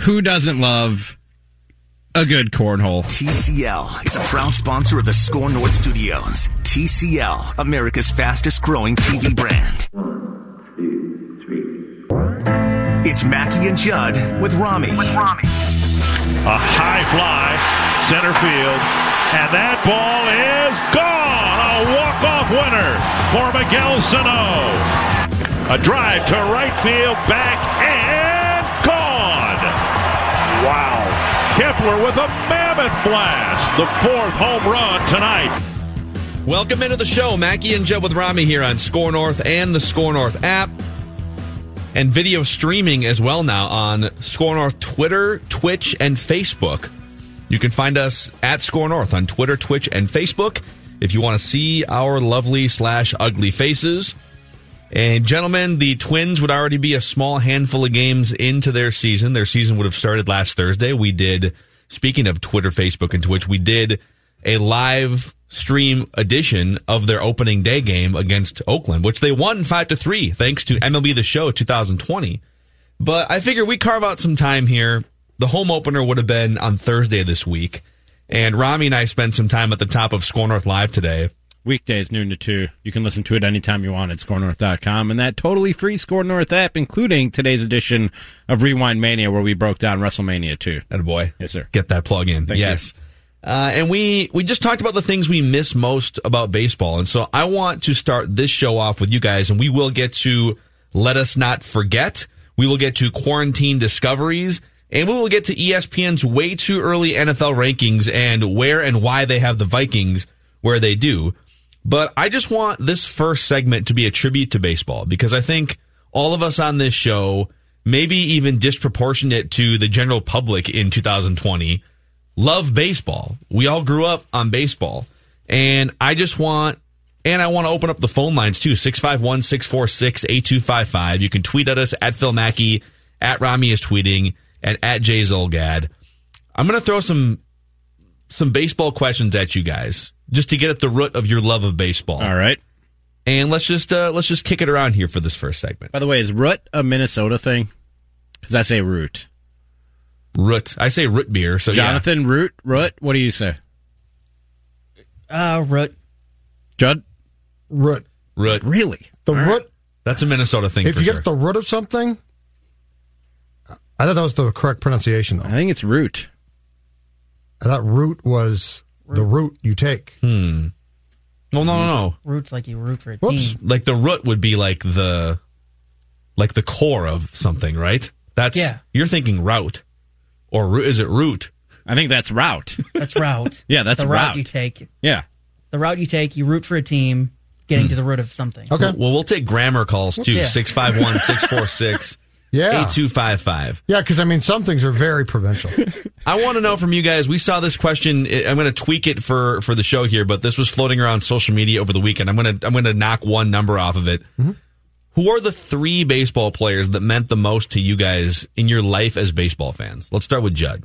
Who doesn't love a good cornhole? TCL is a proud sponsor of the Score North Studios. TCL, America's fastest growing TV brand. One, two, three. It's Mackey and Judd with Rami. With Rami. A high fly, center field, and that ball is gone. A walk-off winner for Miguel Sano. A drive to right field, back Kepler with a mammoth blast. The fourth home run tonight. Welcome into the show. Mackey and Joe with Rami here on Score North and the Score North app. And video streaming as well now on Score North Twitter, Twitch, and Facebook. You can find us at Score North on Twitter, Twitch, and Facebook if you want to see our lovely slash ugly faces. And gentlemen, the Twins would already be a small handful of games into their season. Their season would have started last Thursday. We did, speaking of Twitter, Facebook, and Twitch, we did a live stream edition of their opening day game against Oakland, which they won five to three thanks to MLB The Show 2020. But I figure we carve out some time here. The home opener would have been on Thursday this week. And Rami and I spent some time at the top of Score North Live today. Weekdays, noon to 2. You can listen to it anytime you want at scorenorth.com and that totally free Score North app, including today's edition of Rewind Mania, where we broke down WrestleMania 2. And boy, Yes, sir. Get that plug in. Thank yes. Uh, and we we just talked about the things we miss most about baseball, and so I want to start this show off with you guys, and we will get to let us not forget. We will get to quarantine discoveries, and we will get to ESPN's way too early NFL rankings and where and why they have the Vikings where they do. But I just want this first segment to be a tribute to baseball because I think all of us on this show, maybe even disproportionate to the general public in 2020, love baseball. We all grew up on baseball. And I just want, and I want to open up the phone lines too 651 646 8255. You can tweet at us at Phil Mackey, at Rami is tweeting, and at Jay Zulgad. I'm going to throw some some baseball questions at you guys just to get at the root of your love of baseball. All right. And let's just uh, let's just kick it around here for this first segment. By the way, is root a Minnesota thing? Because I say root. Root. I say root beer. So yeah. Jonathan, root, root. What do you say? Uh, root. Judd? Root. root. Really? The root. That's a Minnesota thing If for you sure. get the root of something, I thought that was the correct pronunciation. Though I think it's root. I thought root was the route you take. hmm. Well, no, no, no. Roots like you root for a Whoops. team. Like the root would be like the like the core of something, right? That's Yeah. You're thinking route, or root? Is it root? I think that's route. That's route. Yeah, that's the route, route. you take. Yeah. The route you take, you root for a team, getting to the root of something. Okay. Well, we'll take grammar calls too. Yeah. 651 646 Yeah. 8255. Yeah, because I mean, some things are very provincial. I want to know from you guys. We saw this question. I'm going to tweak it for for the show here, but this was floating around social media over the weekend. I'm going to I'm going to knock one number off of it. Mm-hmm. Who are the three baseball players that meant the most to you guys in your life as baseball fans? Let's start with Judd.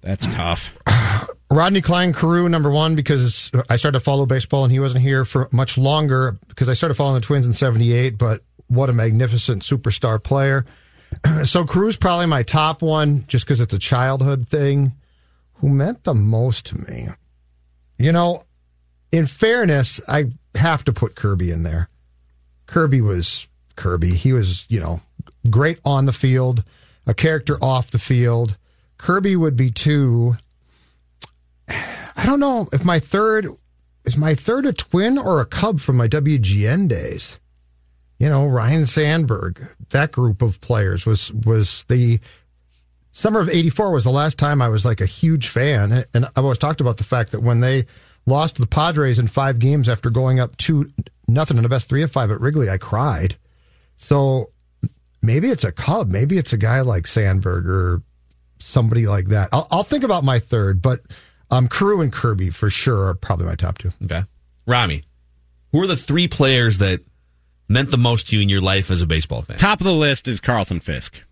That's tough. Rodney Cline Carew, number one, because I started to follow baseball and he wasn't here for much longer because I started following the Twins in 78, but what a magnificent superstar player. so Carew's probably my top one just because it's a childhood thing. Who meant the most to me? You know, in fairness, I have to put Kirby in there. Kirby was Kirby. He was, you know, great on the field. a character off the field. Kirby would be two. I don't know if my third is my third a twin or a cub from my WGN days. You know, Ryne Sandberg, that group of players was was the summer of 84 was the last time I was like a huge fan. And I've always talked about the fact that when they lost the Padres in five games after going up two nothing in the best three of five at Wrigley, I cried. So maybe it's a Cub. Maybe it's a guy like Sandberg or somebody like that. I'll, I'll think about my third, but um, Carew and Kirby for sure are probably my top two. Okay. Rami, who are the three players that meant the most to you in your life as a baseball fan? Top of the list is Carlton Fisk.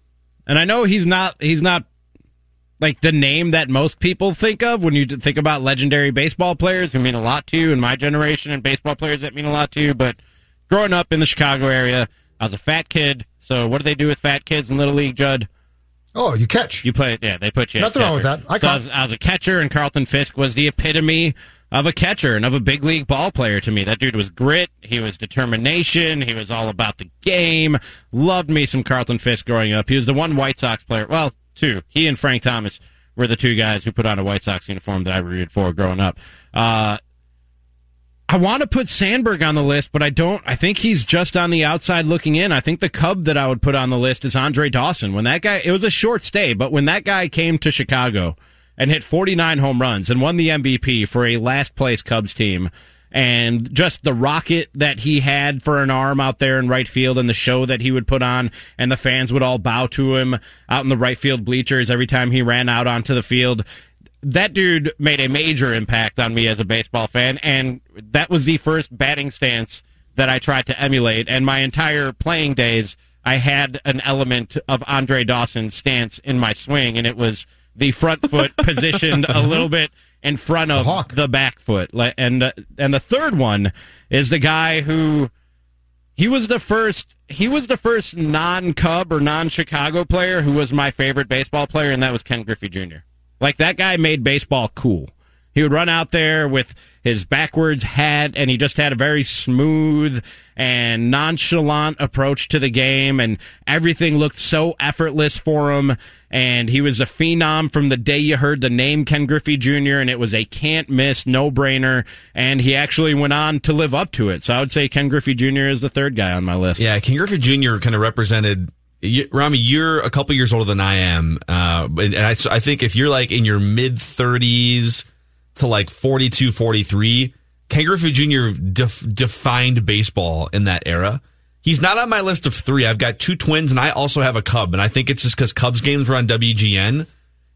And I know he's not he's not like the name that most people think of when you think about legendary baseball players who mean a lot to you in my generation and baseball players that mean a lot to you, but growing up in the Chicago area, I was a fat kid. So what do they do with fat kids in Little League, Judd? Oh, you catch. You play, yeah. They put you. Nothing wrong with that. I, so I, was, I was a catcher, and Carlton Fisk was the epitome of a catcher and of a big league ball player to me. That dude was grit. He was determination. He was all about the game. Loved me some Carlton Fisk growing up. He was the one White Sox player. Well, two. He and Frank Thomas were the two guys who put on a White Sox uniform that I rooted for growing up. Uh, I want to put Sandberg on the list, but I don't. I think he's just on the outside looking in. I think the Cub that I would put on the list is Andre Dawson. When that guy, it was a short stay, but when that guy came to Chicago and hit 49 home runs and won the MVP for a last place Cubs team, and just the rocket that he had for an arm out there in right field and the show that he would put on and the fans would all bow to him out in the right field bleachers every time he ran out onto the field that dude made a major impact on me as a baseball fan, and that was the first batting stance that I tried to emulate. And my entire playing days, I had an element of Andre Dawson's stance in my swing, and it was the front foot positioned a little bit in front of Hawk. the back foot. And uh, and the third one is the guy who he was the first he was the first non Cub or non Chicago player who was my favorite baseball player, and that was Ken Griffey Jr. Like that guy made baseball cool. He would run out there with his backwards hat and he just had a very smooth and nonchalant approach to the game and everything looked so effortless for him and he was a phenom from the day you heard the name Ken Griffey Jr. and it was a can't miss no brainer and he actually went on to live up to it. So I would say Ken Griffey Jr. is the third guy on my list. Yeah, Ken Griffey Jr. kind of represented you, Rami, you're a couple years older than I am, uh, and I, I, think if you're like in your mid 30s to like 42, 43, Ken Griffey Jr. Def, defined baseball in that era. He's not on my list of three. I've got two twins, and I also have a Cub, and I think it's just because Cubs games were on WGN.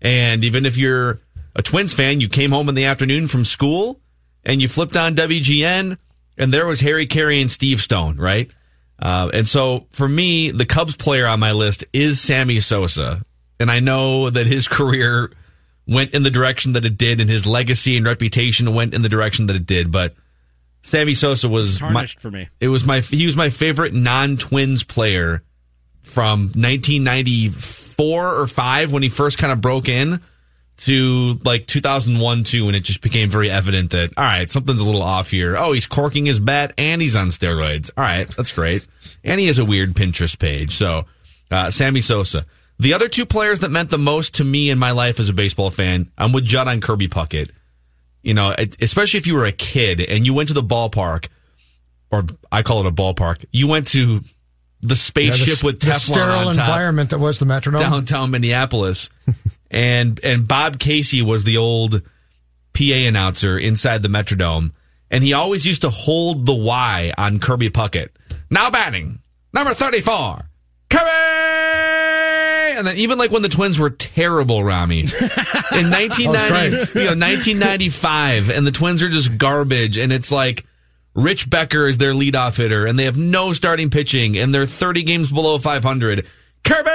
And even if you're a Twins fan, you came home in the afternoon from school and you flipped on WGN, and there was Harry Caray and Steve Stone, right? Uh, and so for me, the Cubs player on my list is Sammy Sosa. And I know that his career went in the direction that it did and his legacy and reputation went in the direction that it did. But Sammy Sosa was tarnished my, for me. It was my, he was my favorite non-twins player from 1994 or five when he first kind of broke in to like 2001 2 and it just became very evident that all right something's a little off here. Oh he's corking his bat and he's on steroids. All right that's great. And he has a weird pinterest page. So uh, sammy sosa the other two players that meant the most to me in my life as a baseball fan i'm with judd on kirby puckett. You know especially if you were a kid and you went to the ballpark or i call it a ballpark you went to the spaceship Yeah, the- with the Teflon sterile on top. environment that was the Metrodome. downtown Minneapolis, and and Bob Casey was the old PA announcer inside the Metrodome, and he always used to hold the Y on Kirby Puckett. Now batting number thirty four, Kirby, and then even like when the Twins were terrible, Rami, in nineteen ninety, you know, nineteen ninety five, and the Twins are just garbage, and it's like. Rich Becker is their leadoff hitter, and they have no starting pitching, and they're 30 games below 500. Kirby!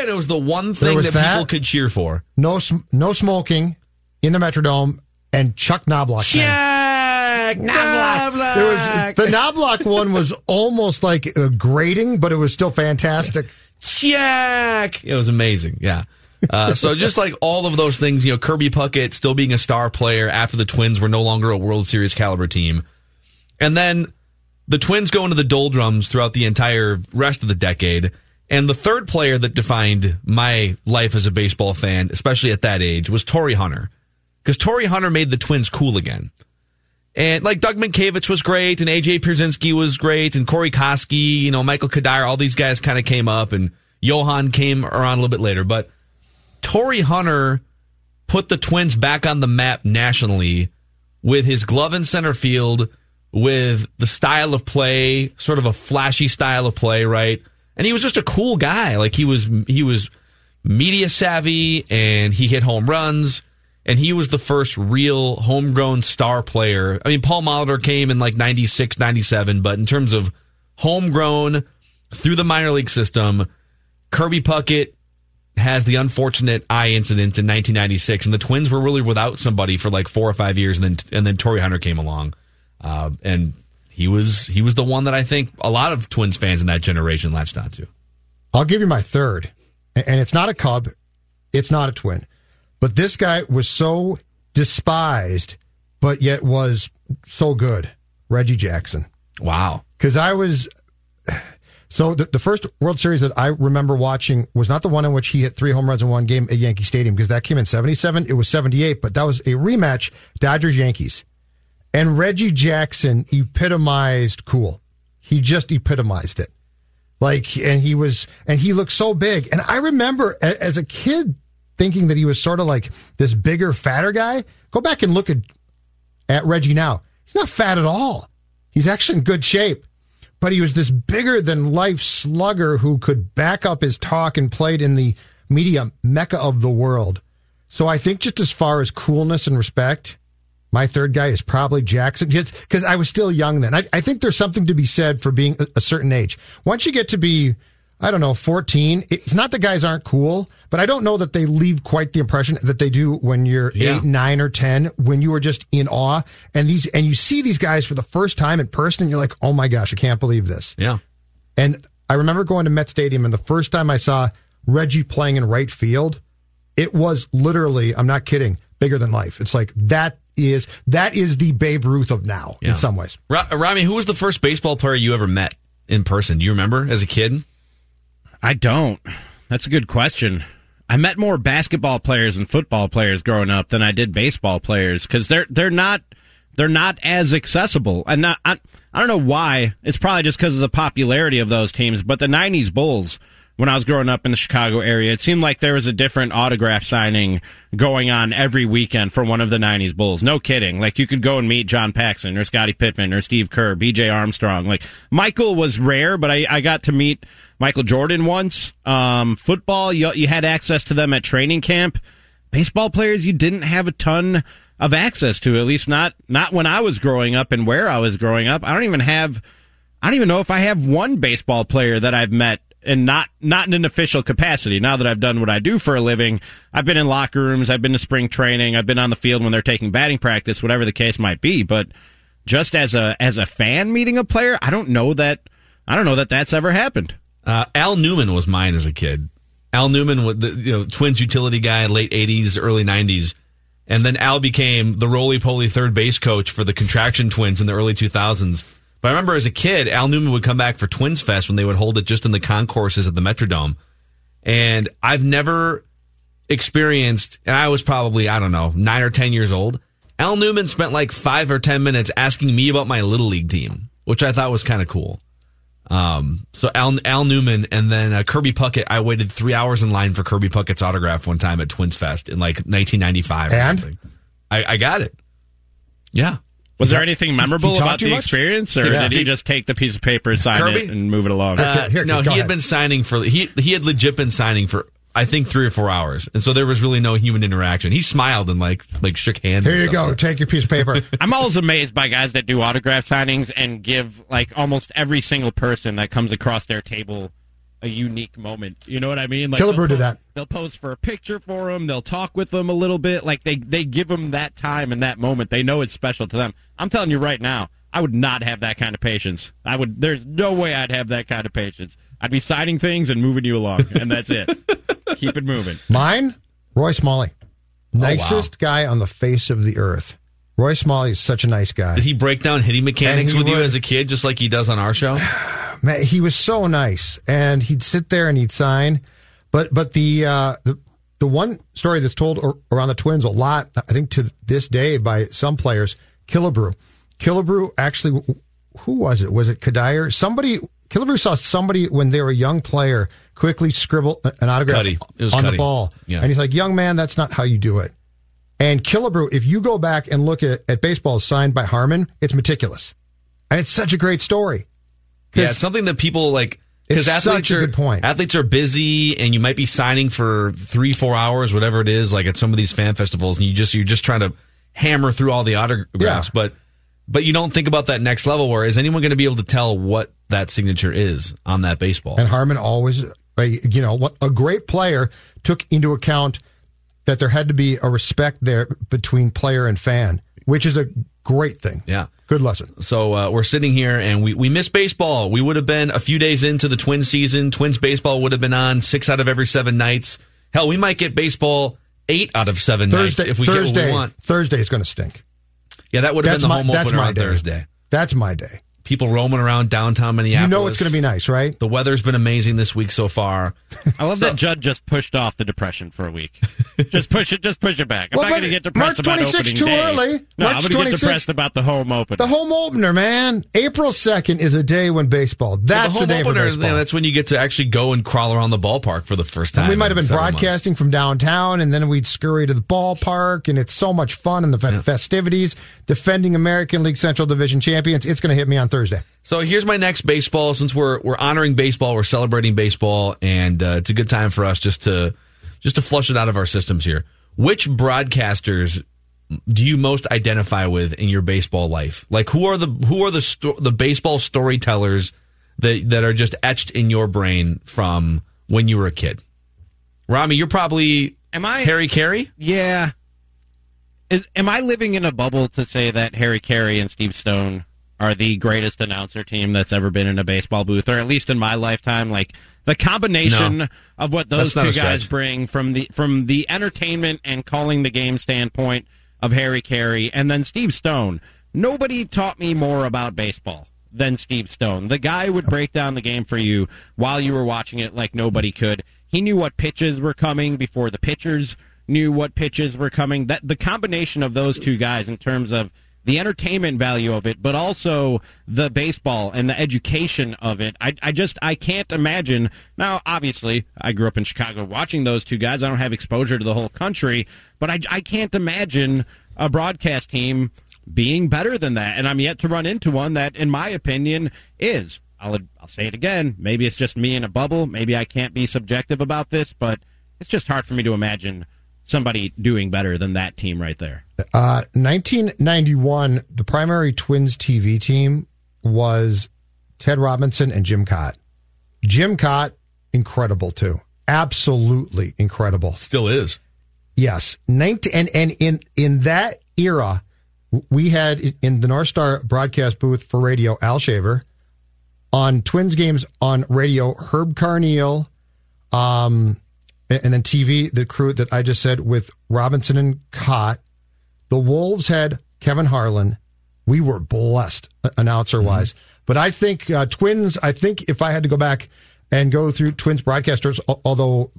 And it was the one thing that, that. people could cheer for. No, no smoking in the Metrodome, and Chuck Knoblauch. came. Jack Knoblauch! There was the Knoblauch one was almost like a grating, but it was still fantastic. Jack! It was amazing, yeah. Uh, so just like all of those things, you know, Kirby Puckett still being a star player after the Twins were no longer a World Series caliber team. And then the Twins go into the doldrums throughout the entire rest of the decade. And the third player that defined my life as a baseball fan, especially at that age, was Torii Hunter. Because Torii Hunter made the Twins cool again. And like Doug Mientkiewicz was great, and AJ Pierzynski was great, and Corey Koskie, you know, Michael Cuddyer, all these guys kind of came up, and Johan came around a little bit later. But Torii Hunter put the Twins back on the map nationally with his glove in center field, with the style of play, sort of a flashy style of play, right? And he was just a cool guy. Like he was, he was media savvy, and he hit home runs and he was the first real homegrown star player. I mean, Paul Molitor came in like 96, 97, but in terms of homegrown through the minor league system, Kirby Puckett has the unfortunate eye incident in 1996, and the Twins were really without somebody for like four or five years, and then and then Torii Hunter came along, uh, and he was he was the one that I think a lot of Twins fans in that generation latched onto. I'll give you my third, and it's not a Cub, it's not a Twin. But this guy was so despised, but yet was so good. Reggie Jackson. Wow. Because I was. So the, the first World Series that I remember watching was not the one in which he hit three home runs in one game at Yankee Stadium because that came in 77. It was 78, but that was a rematch, Dodgers Yankees. And Reggie Jackson epitomized cool. He just epitomized it. Like, and he was, and he looked so big. And I remember as a kid thinking that he was sort of like this bigger, fatter guy. Go back and look at at Reggie now. He's not fat at all. He's actually in good shape. But he was this bigger than life slugger who could back up his talk and played in the media mecca of the world. So I think just as far as coolness and respect, my third guy is probably Jackson because I was still young then. I, I, think there's something to be said for being a, a certain age. Once you get to be I don't know, 14. It's not that guys aren't cool, but I don't know that they leave quite the impression that they do when you're yeah. 8, 9 or 10 when you are just in awe and these and you see these guys for the first time in person and you're like, "Oh my gosh, I can't believe this." Yeah. And I remember going to Met Stadium and the first time I saw Reggie playing in right field, it was literally, I'm not kidding, bigger than life. It's like that is that is the Babe Ruth of now yeah. in some ways. Rami, who was the first baseball player you ever met in person? Do you remember as a kid? I don't. That's a good question. I met more basketball players and football players growing up than I did baseball players because they're they're not they're not as accessible. And not, I I don't know why. It's probably just because of the popularity of those teams. But the '90s Bulls when I was growing up in the Chicago area, it seemed like there was a different autograph signing going on every weekend for one of the 90s Bulls. No kidding. Like you could go and meet John Paxson or Scottie Pippen or Steve Kerr, BJ Armstrong. Like Michael was rare, but I, I got to meet Michael Jordan once. Um, football, you, you had access to them at training camp. Baseball players, you didn't have a ton of access to, at least not, not when I was growing up and where I was growing up. I don't even have, I don't even know if I have one baseball player that I've met and not not in an official capacity. Now that I've done what I do for a living, I've been in locker rooms, I've been to spring training, I've been on the field when they're taking batting practice, whatever the case might be. But just as a as a fan meeting a player, I don't know that I don't know that that's ever happened. Uh, Al Newman was mine as a kid. Al Newman, was the you know Twins utility guy, late '80s, early '90s, and then Al became the roly poly third base coach for the Contraction Twins in the early 2000s but I remember as a kid, Al Newman would come back for Twins Fest when they would hold it just in the concourses at the Metrodome. And I've never experienced, and I was probably, I don't know, nine or 10 years old. Al Newman spent like five or 10 minutes asking me about my Little League team, which I thought was kind of cool. Um, so Al, Al Newman and then uh, Kirby Puckett. I waited three hours in line for Kirby Puckett's autograph one time at Twins Fest in like 1995 or and? something. I, I got it. Yeah. Was there anything memorable about the much? experience, or yeah. did he just take the piece of paper, sign Kirby? it, and move it along? Uh, here, no, he ahead. had been signing for he he had legit been signing for I think three or four hours, and so there was really no human interaction. He smiled and like like shook hands. Here you go, like. take your piece of paper. I'm always amazed by guys that do autograph signings and give like almost every single person that comes across their table a unique moment. You know what I mean? Like Killebrew did that. They'll pose for a picture for them. They'll talk with them a little bit. Like they they give them that time and that moment. They know it's special to them. I'm telling you right now, I would not have that kind of patience. I would. There's no way I'd have that kind of patience. I'd be signing things and moving you along, and that's it. Keep it moving. Mine, Roy Smalley, nicest oh, wow. guy on the face of the earth. Roy Smalley is such a nice guy. Did he break down hitting mechanics with would, you as a kid, just like he does on our show? man, he was so nice, and he'd sit there and he'd sign. But but the uh, the the one story that's told around the Twins a lot, I think to this day by some players, Killebrew. Killebrew actually, who was it? Was it Cuddyer? Somebody. Killebrew saw somebody when they were a young player quickly scribble an autograph Cuddy. It was on Cuddy. the ball, Yeah. and he's like, "Young man, that's not how you do it." And Killebrew, if you go back and look at, at baseball signed by Harmon, it's meticulous. And it's such a great story. Yeah, it's something that people like because athletes such a are good point. athletes are busy, and you might be signing for three, four hours, whatever it is, like at some of these fan festivals, and you just you're just trying to hammer through all the autographs, Yeah. but but you don't think about that next level. Where is anyone going to be able to tell what that signature is on that baseball? And Harmon always, you know, what a great player took into account that there had to be a respect there between player and fan, which is a great thing. Yeah. Good lesson. So uh, we're sitting here and we, we miss baseball. We would have been a few days into the Twins season. Twins baseball would have been on six out of every seven nights. Hell, we might get baseball eight out of seven Thursday, nights if we Thursday, get what we want. Thursday is going to stink. Yeah, that would have That's been the my, home opener my on day. Thursday. That's my day. People roaming around downtown Minneapolis. You know it's going to be nice, right? The weather's been amazing this week so far. I love that Judd just pushed off the depression for a week. just push it. Just push it back. I'm Well, not going to get depressed March about 26th opening too day. early. No, March I'm going to get depressed about the home opener. The home opener, man. April 2nd is a day when baseball. That's the home day opener, for baseball. yeah, that's when you get to actually go and crawl around the ballpark for the first time. And we might have been several months. broadcasting from downtown, and then we'd scurry to the ballpark, and it's so much fun and the fe- festivities. Defending American League Central Division champions. It's going to hit me on Thursday. So here's my next baseball. Since we're we're honoring baseball, we're celebrating baseball, and uh, it's a good time for us just to just to flush it out of our systems here. Which broadcasters do you most identify with in your baseball life? Like who are the who are the sto- the baseball storytellers that that are just etched in your brain from when you were a kid? Rami, you're probably Am I- Harry Caray? Yeah. Is, am I living in a bubble to say that Harry Caray and Steve Stone are the greatest announcer team that's ever been in a baseball booth, or at least in my lifetime? Like the combination No. of what those two guys bring from the from the entertainment and calling the game standpoint of Harry Caray, and then Steve Stone. Nobody taught me more about baseball than Steve Stone. The guy would break down the game for you while you were watching it like nobody could. He knew what pitches were coming before the pitchers knew what pitches were coming. That the combination of those two guys in terms of the entertainment value of it, but also the baseball and the education of it. I, I just I can't imagine. Now, obviously, I grew up in Chicago watching those two guys. I don't have exposure to the whole country, but I, I can't imagine a broadcast team being better than that. And I'm yet to run into one that, in my opinion, is. I'll I'll say it again. Maybe it's just me in a bubble. Maybe I can't be subjective about this, but it's just hard for me to imagine somebody doing better than that team right there. Uh, 1991, the primary Twins TV team was Ted Robinson and Jim Kaat. Jim Kaat, incredible too. Absolutely incredible. Still is. Yes. 19, and, and in, in that era, we had in the North Star broadcast booth for radio, Al Shaver. On Twins games on radio, Herb Carneal, um, and then TV, the crew that I just said with Robinson and Kaat. The Wolves had Kevin Harlan. We were blessed announcer wise. But I think uh, Twins, I think if I had to go back and go through Twins broadcasters, although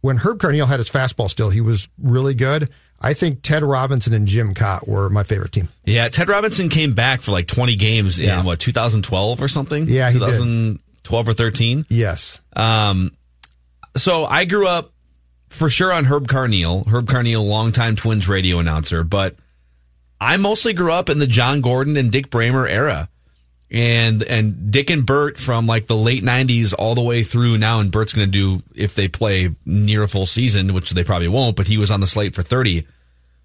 when Herb Carneal had his fastball still, he was really good. I think Ted Robinson and Jim Kaat were my favorite team. Yeah, Ted Robinson came back for like 20 games Yeah. in what 2012 or something. Yeah, he did. 2012 or 13. Yes. Um, so I grew up for sure on Herb Carneal. Herb Carneal, longtime Twins radio announcer, but I mostly grew up in the John Gordon and Dick Bremer era. And and Dick and Bert from like the late '90s all the way through now, and Bert's going to do if they play near a full season, which they probably won't. But he was on the slate for 30.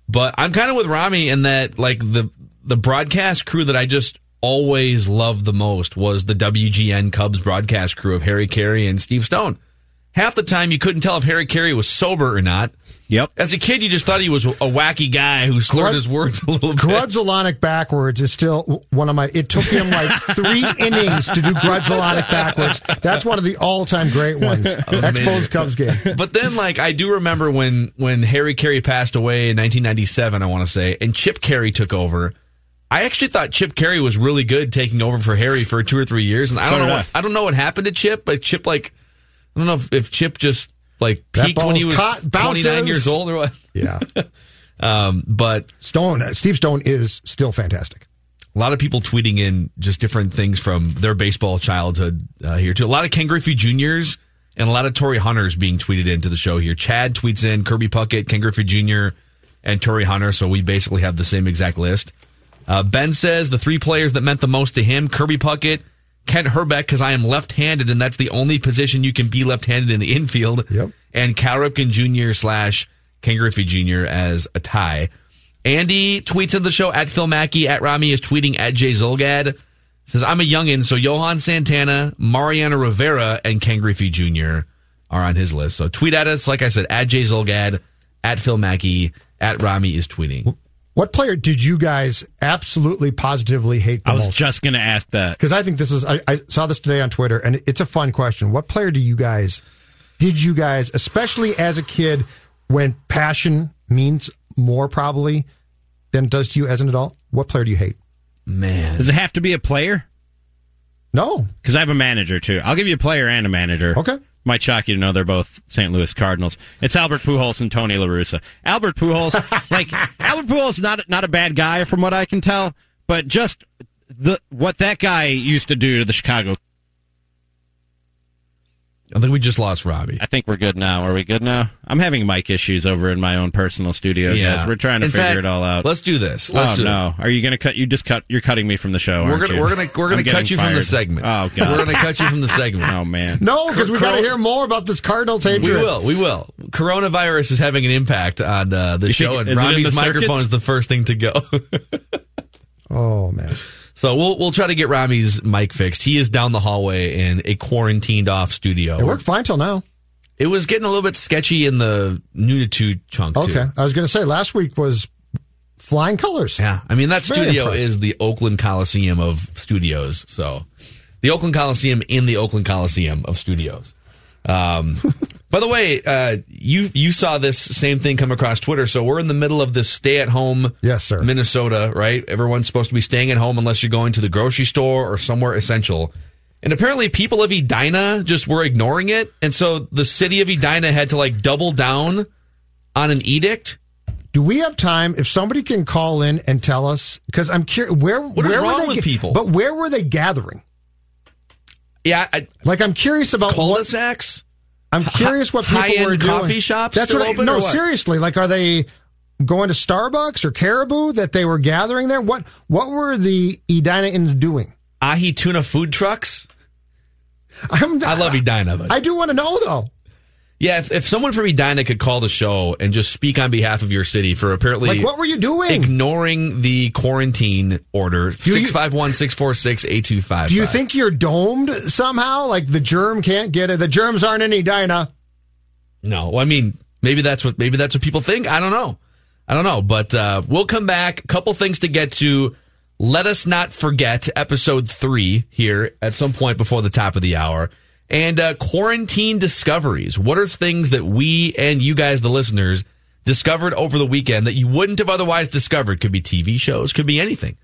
But I'm kind of with Rami in that like the the broadcast crew that I just always loved the most was the WGN Cubs broadcast crew of Harry Caray and Steve Stone. Half the time you couldn't tell if Harry Caray was sober or not. Yep. As a kid, you just thought he was a wacky guy who slurred Grud- his words a little bit. Grudzielanek backwards is still one of my. It took him like three innings to do Grudzielanek backwards. That's one of the all-time great ones. Exposed Cubs game. But then, like, I do remember when when Harry Caray passed away in 1997, I want to say, and Chip Caray took over. I actually thought Chip Caray was really good taking over for Harry for two or three years, and I don't know. What, I don't know what happened to Chip, but Chip like I don't know if, if Chip just like peaked when he was caught, twenty nine years old or what. Yeah. Um, but Stone, uh, Steve Stone is still fantastic. a lot of people tweeting in just different things from their baseball childhood uh, here too. A lot of Ken Griffey Juniors and a lot of Torii Hunters being tweeted into the show here. Chad tweets in Kirby Puckett, Ken Griffey Jr., and Torii Hunter. So we basically have the same exact list. Uh, ben says the three players that meant the most to him: Kirby Puckett, Kent Hrbek, because I am left-handed, and that's the only position you can be left-handed in the infield. Yep. And Cal Ripken Jr. slash Ken Griffey Jr. as a tie. Andy tweets in the show at Phil Mackey at Rami is tweeting at Jay Zulgad. Says I'm a youngin, so Johan Santana, Mariano Rivera, and Ken Griffey Jr. are on his list. So tweet at us, like I said, at Jay Zulgad, at Phil Mackey, at Rami is tweeting. What player did you guys absolutely positively hate the I was most? just going to ask that. Because I think this is, I, I saw this today on Twitter, and it's a fun question. What player do you guys, did you guys, especially as a kid, when passion means more probably than it does to you as an adult, what player do you hate? Man, Does it have to be a player? No. Because I have a manager too. I'll give you a player and a manager. Okay. Might shock you to know they're both St. Louis Cardinals. It's Albert Pujols and Tony La Russa. Albert Pujols, like Albert Pujols, not not a bad guy from what I can tell, but just the what that guy used to do to the Chicago. I think we just lost Robbie. I think we're good now. Are we good now? I'm having mic issues over in my own personal studio, guys. We're trying to In figure fact, it all out. Let's do this. Let's oh do no! Are you going to cut? You just cut. You're cutting me from the show. We're gonna we're gonna we're gonna I'm cut getting you from the segment. Oh god! We're gonna cut you from the segment. Oh man! No, because we got to hear more about this Cardinals hatred. We will. We will. Coronavirus is having an impact on uh, the You show, think- and is it in Robbie's microphone circuits? is the first thing to go. Oh, man. So we'll we'll try to get Rami's mic fixed. He is down the hallway in a quarantined off studio. It worked fine till now. It was getting a little bit sketchy in the nuditude chunk. too. Okay. I was going to say last week was flying colors. Yeah, I mean that Very studio impressive. is the Oakland Coliseum of studios. So, the Oakland Coliseum in the Oakland Coliseum of studios. Um, by the way, uh, you you saw this same thing come across Twitter. So we're in the middle of this stay at home, Yes, sir. Minnesota, right? Everyone's supposed to be staying at home unless you're going to the grocery store or somewhere essential. And apparently, people of Edina just were ignoring it, and so the city of Edina had to like double down on an edict. Do we have time? If somebody can call in and tell us, because I'm curious, where What is where were wrong they with ga- people? But where were they gathering? Yeah, I, Like I'm curious about what cul-de-sacs. I'm curious what people high-end were doing. coffee shops That's what I, no, seriously. Like, are they going to Starbucks or Caribou that they were gathering there? What What were the Edinaans doing? ahi tuna food trucks. I'm, I love Edina, but I do want to know though. Yeah, if, if someone from Edina could call the show and just speak on behalf of your city for apparently Like, what were you doing? ignoring the quarantine order, you- 651 646 8255. do you think you're domed somehow? Like the germ can't get it. The germs aren't in Edina. No, Well, I mean, maybe that's what maybe that's what people think. I don't know. I don't know, but uh, we'll come back. A Couple things to get to. Let us not forget episode three here at some point before the top of the hour. And uh, quarantine discoveries. What are things that we and you guys, the listeners, discovered over the weekend that you wouldn't have otherwise discovered? Could be TV shows, could be anything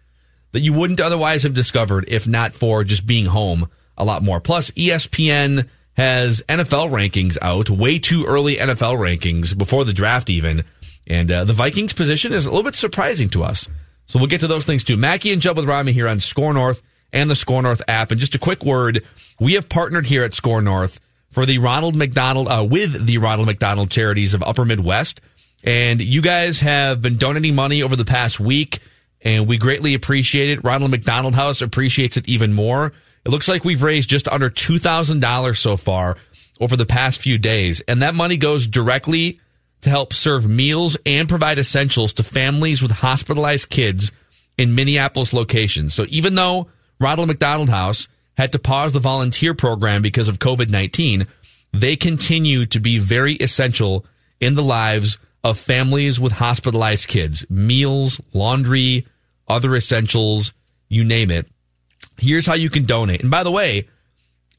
that you wouldn't otherwise have discovered if not for just being home a lot more. Plus, ESPN has NFL rankings out, way too early NFL rankings before the draft even. And uh, the Vikings position is a little bit surprising to us. So we'll get to those things too. Mackey and Judd with Rami here on Score North and the Score North app. And just a quick word, we have partnered here at Score North for the Ronald McDonald, uh, with the Ronald McDonald Charities of Upper Midwest. And you guys have been donating money over the past week, and we greatly appreciate it. Ronald McDonald House appreciates it even more. It looks like we've raised just under $2,000 so far over the past few days, and that money goes directly to help serve meals and provide essentials to families with hospitalized kids in Minneapolis locations. So even though Ronald McDonald House had to pause the volunteer program because of COVID 19, they continue to be very essential in the lives of families with hospitalized kids. Meals, laundry, other essentials, you name it. Here's how you can donate. And by the way,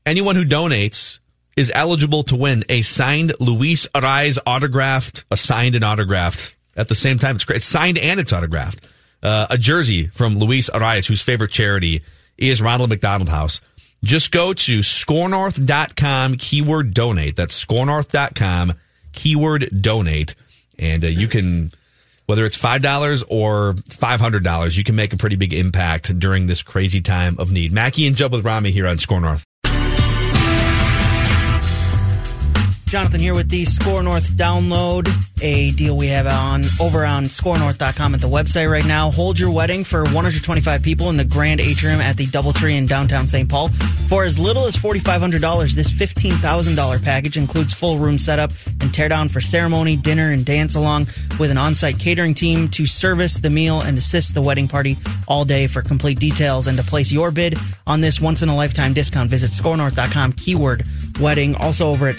anyone who donates is eligible to win a signed Luis Arraez autographed, a signed and autographed at the same time. It's. It's signed and it's autographed. uh, a jersey from Luis Arraez, whose favorite charity is Ronald McDonald House. Just go to scorenorth.com, keyword donate. That's scorenorth.com, keyword donate. And uh, you can, whether it's $5 or $500, you can make a pretty big impact during this crazy time of need. Mackey and Judd with Rami here on Score North. Jonathan here with the Score North download, a deal we have on over on scorenorth.com at the website right now. Hold your wedding for 125 people in the Grand Atrium at the Doubletree in downtown St. Paul for as little as $4,500. This $15,000 package includes full room setup and teardown for ceremony, dinner, and dance along with an on-site catering team to service the meal and assist the wedding party all day. For complete details and to place your bid on this once-in-a-lifetime discount, visit scorenorth.com keyword wedding. Also over at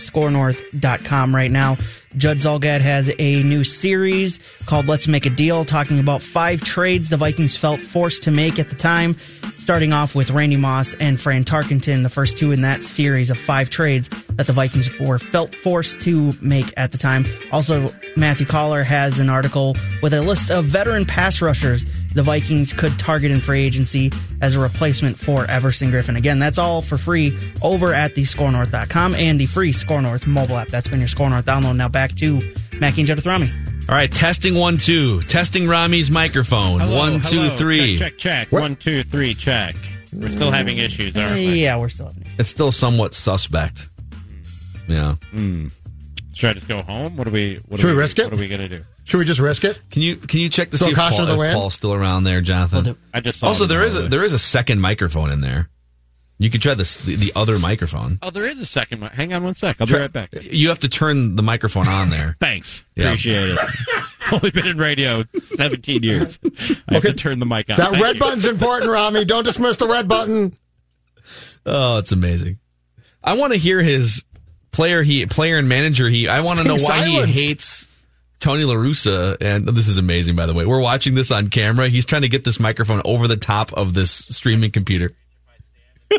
scorenorth.com right now. Judd Zulgad has a new series called Let's Make a Deal, talking about five trades the Vikings felt forced to make at the time. Starting off with Randy Moss and Fran Tarkenton, the first two in that series of five trades that the Vikings were felt forced to make at the time. Also, Matthew Coller has an article with a list of veteran pass rushers the Vikings could target in free agency as a replacement for Everson Griffen. Again, that's all for free over at the scorenorth.com and the free Score North mobile app. That's been your Score North download. Now back to Mackey and Judd with Rami. All right, testing one, two. Testing Rami's microphone. Hello, one, two, three. Check, check, check. What? One, two, three, check. We're still having issues, aren't we? Yeah, we're still having it. It's still somewhat suspect. Yeah. Mm. Should I just go home? What do we? What Should are we risk it? What are we gonna do? Should we just risk it? Can you can you check to Throw see if, caution Paul, to the if wind? Paul's still around there, Jonathan? We'll do- I just saw Also, him there is a, there is a second microphone in there. You could try this the, the other microphone. Oh, there is a second. mi- Hang on one sec. I'll be right back. You have to turn the microphone on there. Thanks. Yeah. Appreciate it. Only been in radio 17 years. I have to turn the mic on. That Thank red you. button's important, Rami. Don't dismiss the red button. Oh, it's amazing. I want to hear his player he player and manager he. I want to know He's why silenced. he hates Tony La Russa. And this is amazing, by the way. We're watching this on camera. He's trying to get this microphone over the top of this streaming computer.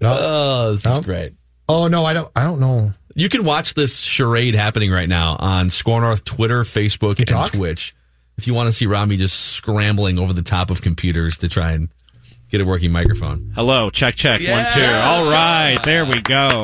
No. Oh, this is great. Oh no, I don't. I don't know. You can watch this charade happening right now on Score North Twitter, Facebook, and talk? Twitch. If you want to see Rami just scrambling over the top of computers to try and get a working microphone. Hello. Check, check. Yeah, one, two. All right, go. There we go.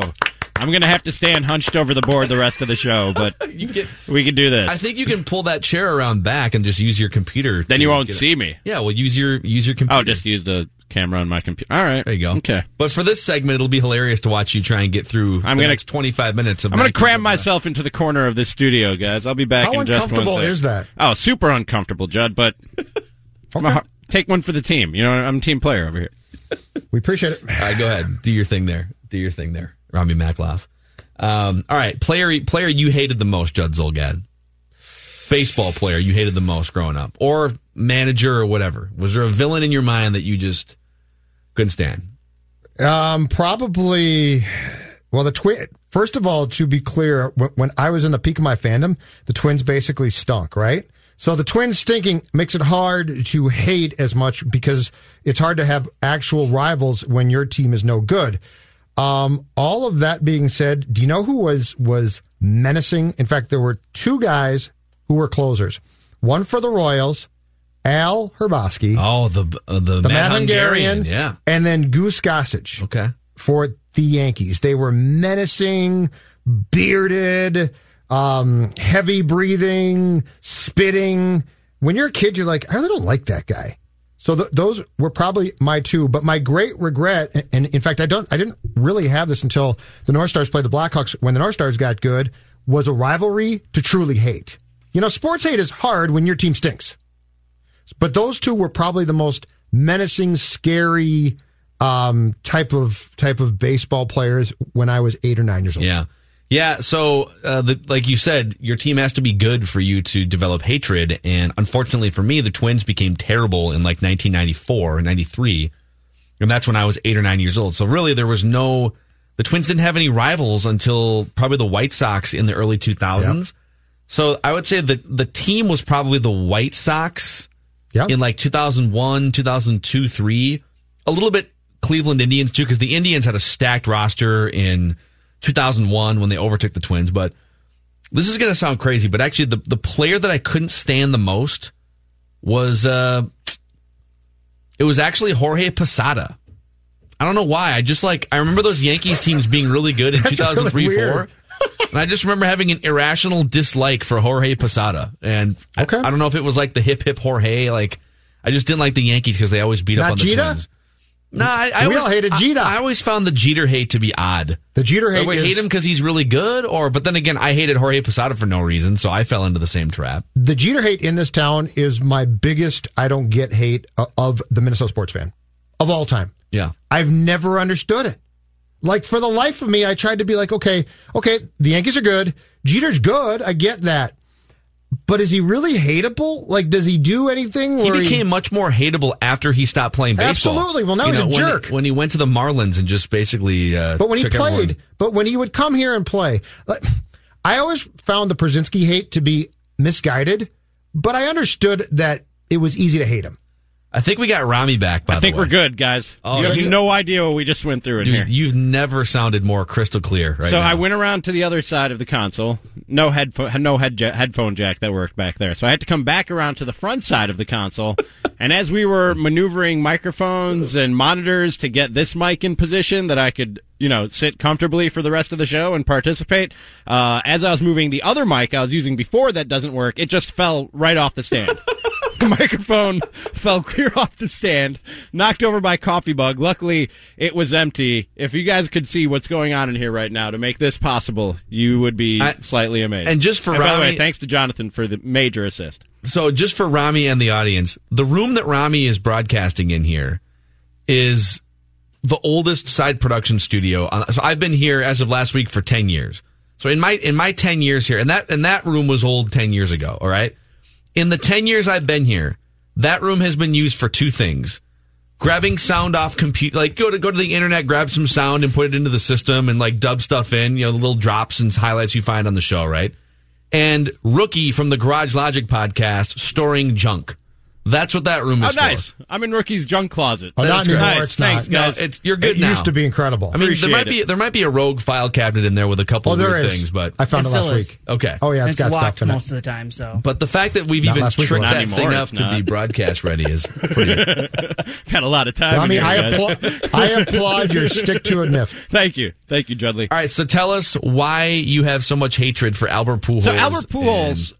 I'm going to have to stand hunched over the board the rest of the show, but You get. we can do this. I think you can pull that chair around back and just use your computer. then you won't get it. see me. Yeah, well, use your use your computer. Oh, just use the camera on my computer. All right. there you go. Okay. But for this segment, it'll be hilarious to watch you try and get through. I'm the gonna- next 25 minutes of. I'm going to cram Judd. myself into the corner of this studio, guys. I'll be back How in just one uncomfortable sec. is that? Oh, super uncomfortable, Judd, but I'm a take one for the team. You know, I'm a team player over here. We appreciate it. All right, go ahead. Do your thing there. Do your thing there, Rami Makloff. Um, all right, player player you hated the most, Judd Zulgad. Baseball player you hated the most growing up, or manager or whatever. Was there a villain in your mind that you just couldn't stand? Um, probably. Well, the twin. First of all, to be clear, when, when I was in the peak of my fandom, the Twins basically stunk, right? So the Twins stinking makes it hard to hate as much because it's hard to have actual rivals when your team is no good. Um, all of that being said, do you know who was was menacing? In fact, there were two guys who were closers. One for the Royals, Al Hrabosky, Oh, the uh, the, the Mad Mad Hungarian, yeah. and then Goose Gossage Okay. for the Yankees. They were menacing, bearded, um, heavy breathing, spitting. When you're a kid, you're like, I really don't like that guy. So th- those were probably my two. But my great regret, and- in fact, I don't, I didn't really have this until the North Stars played the Blackhawks. When the North Stars got good, was a rivalry to truly hate. You know, sports hate is hard when your team stinks. But those two were probably the most menacing, scary um, type of type of baseball players when I was eight or nine years old. Yeah. Yeah, so uh, the, like you said, your team has to be good for you to develop hatred, and unfortunately for me, the Twins became terrible in like 1994 or 93, and that's when I was eight or nine years old. So really, there was no, the Twins didn't have any rivals until probably the White Sox in the early 2000s. So I would say that the team was probably the White Sox Yeah. in like 2001, 2002, 3. A little bit Cleveland Indians too, because the Indians had a stacked roster in 2001 when they overtook the Twins. But this is going to sound crazy, but actually, the, the player that I couldn't stand the most was uh, it was actually Jorge Posada. I don't know why. I just like I remember those Yankees teams being really good in 2003 really 4. And I just remember having an irrational dislike for Jorge Posada. And I- Okay. I, don't know if it was like the hip hip Jorge. Like, I just didn't like the Yankees because they always beat up on the Jeter? Twins. No, I, I We always all hated I- Jeter. I, always found the Jeter hate to be odd. The Jeter hate we is, hate him because he's really good, or but then again, I hated Jorge Posada for no reason, so I fell into the same trap. the Jeter hate in this town is my biggest I don't get hate uh, of the Minnesota sports fan of all time. Yeah, I've never understood it. Like for the life of me, I tried to be like, okay, okay, the Yankees are good. Jeter's good. I get that. But is he really hateable? Like, does he do anything? he became much more hateable after he stopped playing baseball. Absolutely. Well, now You he's a when jerk. He, when he went to the Marlins and just basically, uh, But when he played, everyone- but when he would come here and play, like, I always found the Brzezinski hate to be misguided. But I understood that it was easy to hate him. I think we got Rami back. By I think we're good, guys. Oh, you have you- no idea what we just went through in Dude, here. you've never sounded more crystal clear. Right so now. I went around to the other side of the console. No headphone, no head headphone jack that worked back there. So I had to come back around to the front side of the console. and as we were maneuvering microphones and monitors to get this mic in position that I could, you know, sit comfortably for the rest of the show and participate, uh, as I was moving the other mic I was using before that doesn't work, it just fell right off the stand. the microphone fell clear off the stand, knocked over my coffee bug. Luckily, it was empty. If you guys could see what's going on in here right now to make this possible, you would be I- slightly amazed. and just for by the way, Rami- thanks to Jonathan for the major assist. So, just for Rami and the audience, the room that Rami is broadcasting in here is the oldest side production studio. Uh, so, I've been here as of last week for ten years. So, in my in my ten years here, and that and that room was old ten years ago. All right, in the ten years I've been here, that room has been used for two things: grabbing sound off compute, like go to go to the internet, grab some sound and put it into the system, and like dub stuff in. You know, the little drops and highlights you find on the show, right? and Rookie from the Garage Logic podcast storing junk. That's what that room oh, is Oh, nice! for. I'm in Rookie's junk closet. Oh, not That's anymore. great. It's not. Thanks, No, guys. it's you're good it now. used to be incredible. I mean, there Appreciate might be it. there might be a rogue file cabinet in there with a couple oh, of there weird things, but I found It it last still is. week. okay. Oh yeah, it's it's got locked stuff in it. most of the time. So But the fact that we've Not even tricked not that anymore, thing up to be broadcast ready is pretty. Had a lot of time. Rami, in here, I, guys. appla- I applaud your stick to it niff. Thank you, thank you, Judley. All right, so tell us why you have so much hatred for Albert Pujols. So Albert Pujols-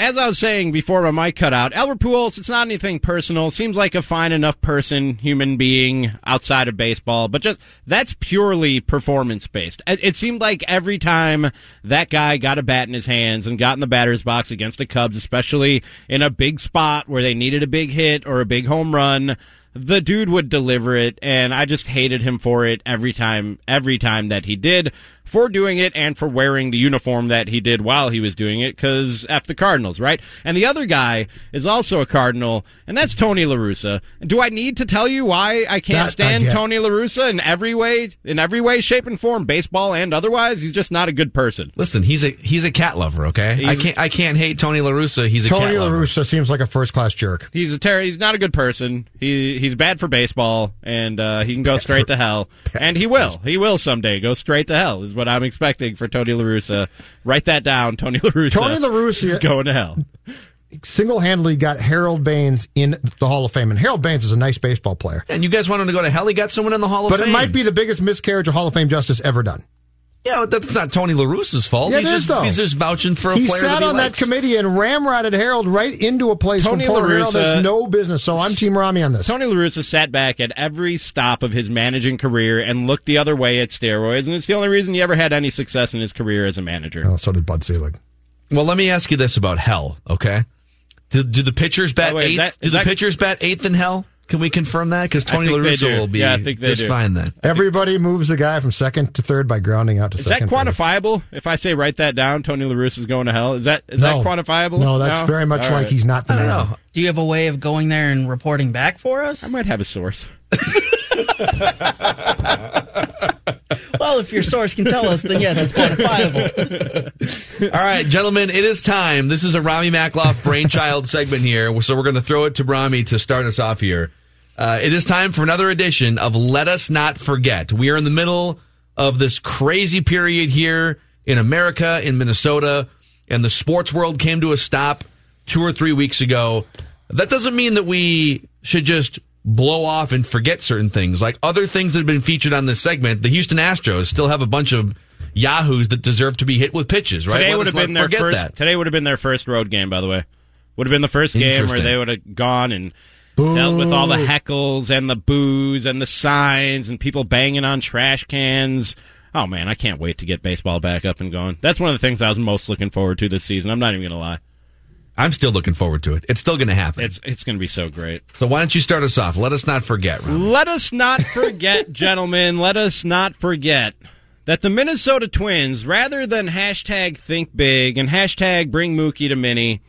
As I was saying before my mic cut out, Albert Pujols, it's not anything personal. Seems like a fine enough person, human being outside of baseball, but just that's purely performance based. It seemed like every time that guy got a bat in his hands and got in the batter's box against the Cubs, especially in a big spot where they needed a big hit or a big home run, the dude would deliver it, and I just hated him for it every time, every time that he did. For doing it and for wearing the uniform that he did while he was doing it, because F the Cardinals, right? And the other guy is also a Cardinal, and that's Tony La Russa. Do I need to tell you why I can't That I stand get. Tony La Russa in every way, in every way, shape, and form, baseball and otherwise? He's just not a good person. Listen, he's a he's a cat lover. Okay, I can't I can't hate Tony La Russa. He's a Tony cat lover. Russa seems like a first class jerk. He's a ter- He's not a good person. He he's bad for baseball, and uh, he can go straight to hell. And he will. He will someday go straight to hell. Is what I'm expecting for Tony La Russa. Write that down. Tony La Russa. Tony La Russa- is going to hell. Single handedly got Harold Baines in the Hall of Fame, and Harold Baines is a nice baseball player. And you guys want him to go to hell? He got someone in the Hall of But Fame. But it might be the biggest miscarriage of Hall of Fame justice ever done. Yeah, but that's not Tony La Russa's fault. Yeah, he's just though. he's just vouching for a He player sat that he on likes. that committee and ramrodded Harold right into a place Tony where poor La Harold has no business. So I'm Team Rami on this. Tony La Russa sat back at every stop of his managing career and looked the other way at steroids, and it's the only reason he ever had any success in his career as a manager. Oh, so did Bud Selig. Well, let me ask you this about hell, okay? Do, do the pitchers bat By the way, eighth? that- do the that- pitchers bat eighth in hell? Can we confirm that? Because Tony think La Russa will be Yeah, I think they just do. fine then. Everybody moves the guy from second to third by grounding out to Is that second. base. quantifiable? If I say write that down, Tony La is going to hell. Is that is No. that quantifiable? No, that's very much All like right. he's not the I don't man. know. do you have a way of going there and reporting back for us? I might have a source. Well, if your source can tell us, then yes, it's quantifiable. All right, gentlemen, it is time. This is a Rami Makloff brainchild segment here, so we're going to throw it to Rami to start us off here. Uh, it is time for another edition of Let Us Not Forget. We are in the middle of this crazy period here in America, in Minnesota, and the sports world came to a stop two or three weeks ago. that doesn't mean that we should just blow off and forget certain things. Like other things that have been featured on this segment, the Houston Astros still have a bunch of yahoos that deserve to be hit with pitches, right? Today Let would have been their first. that. Today would have been their first road game, by the way. Would have been the first game where they would have gone and dealt with all the heckles and the boos and the signs and people banging on trash cans. Oh man, I can't wait to get baseball back up and going. That's one of the things I was most looking forward to this season. I'm not even going to lie. I'm still looking forward to it. It's still going to happen. It's it's going to be so great. so why don't you start us off? Let us not forget. Let us not forget, gentlemen, let us not forget that the Minnesota Twins, rather than hashtag think big and hashtag bring Mookie to Mini,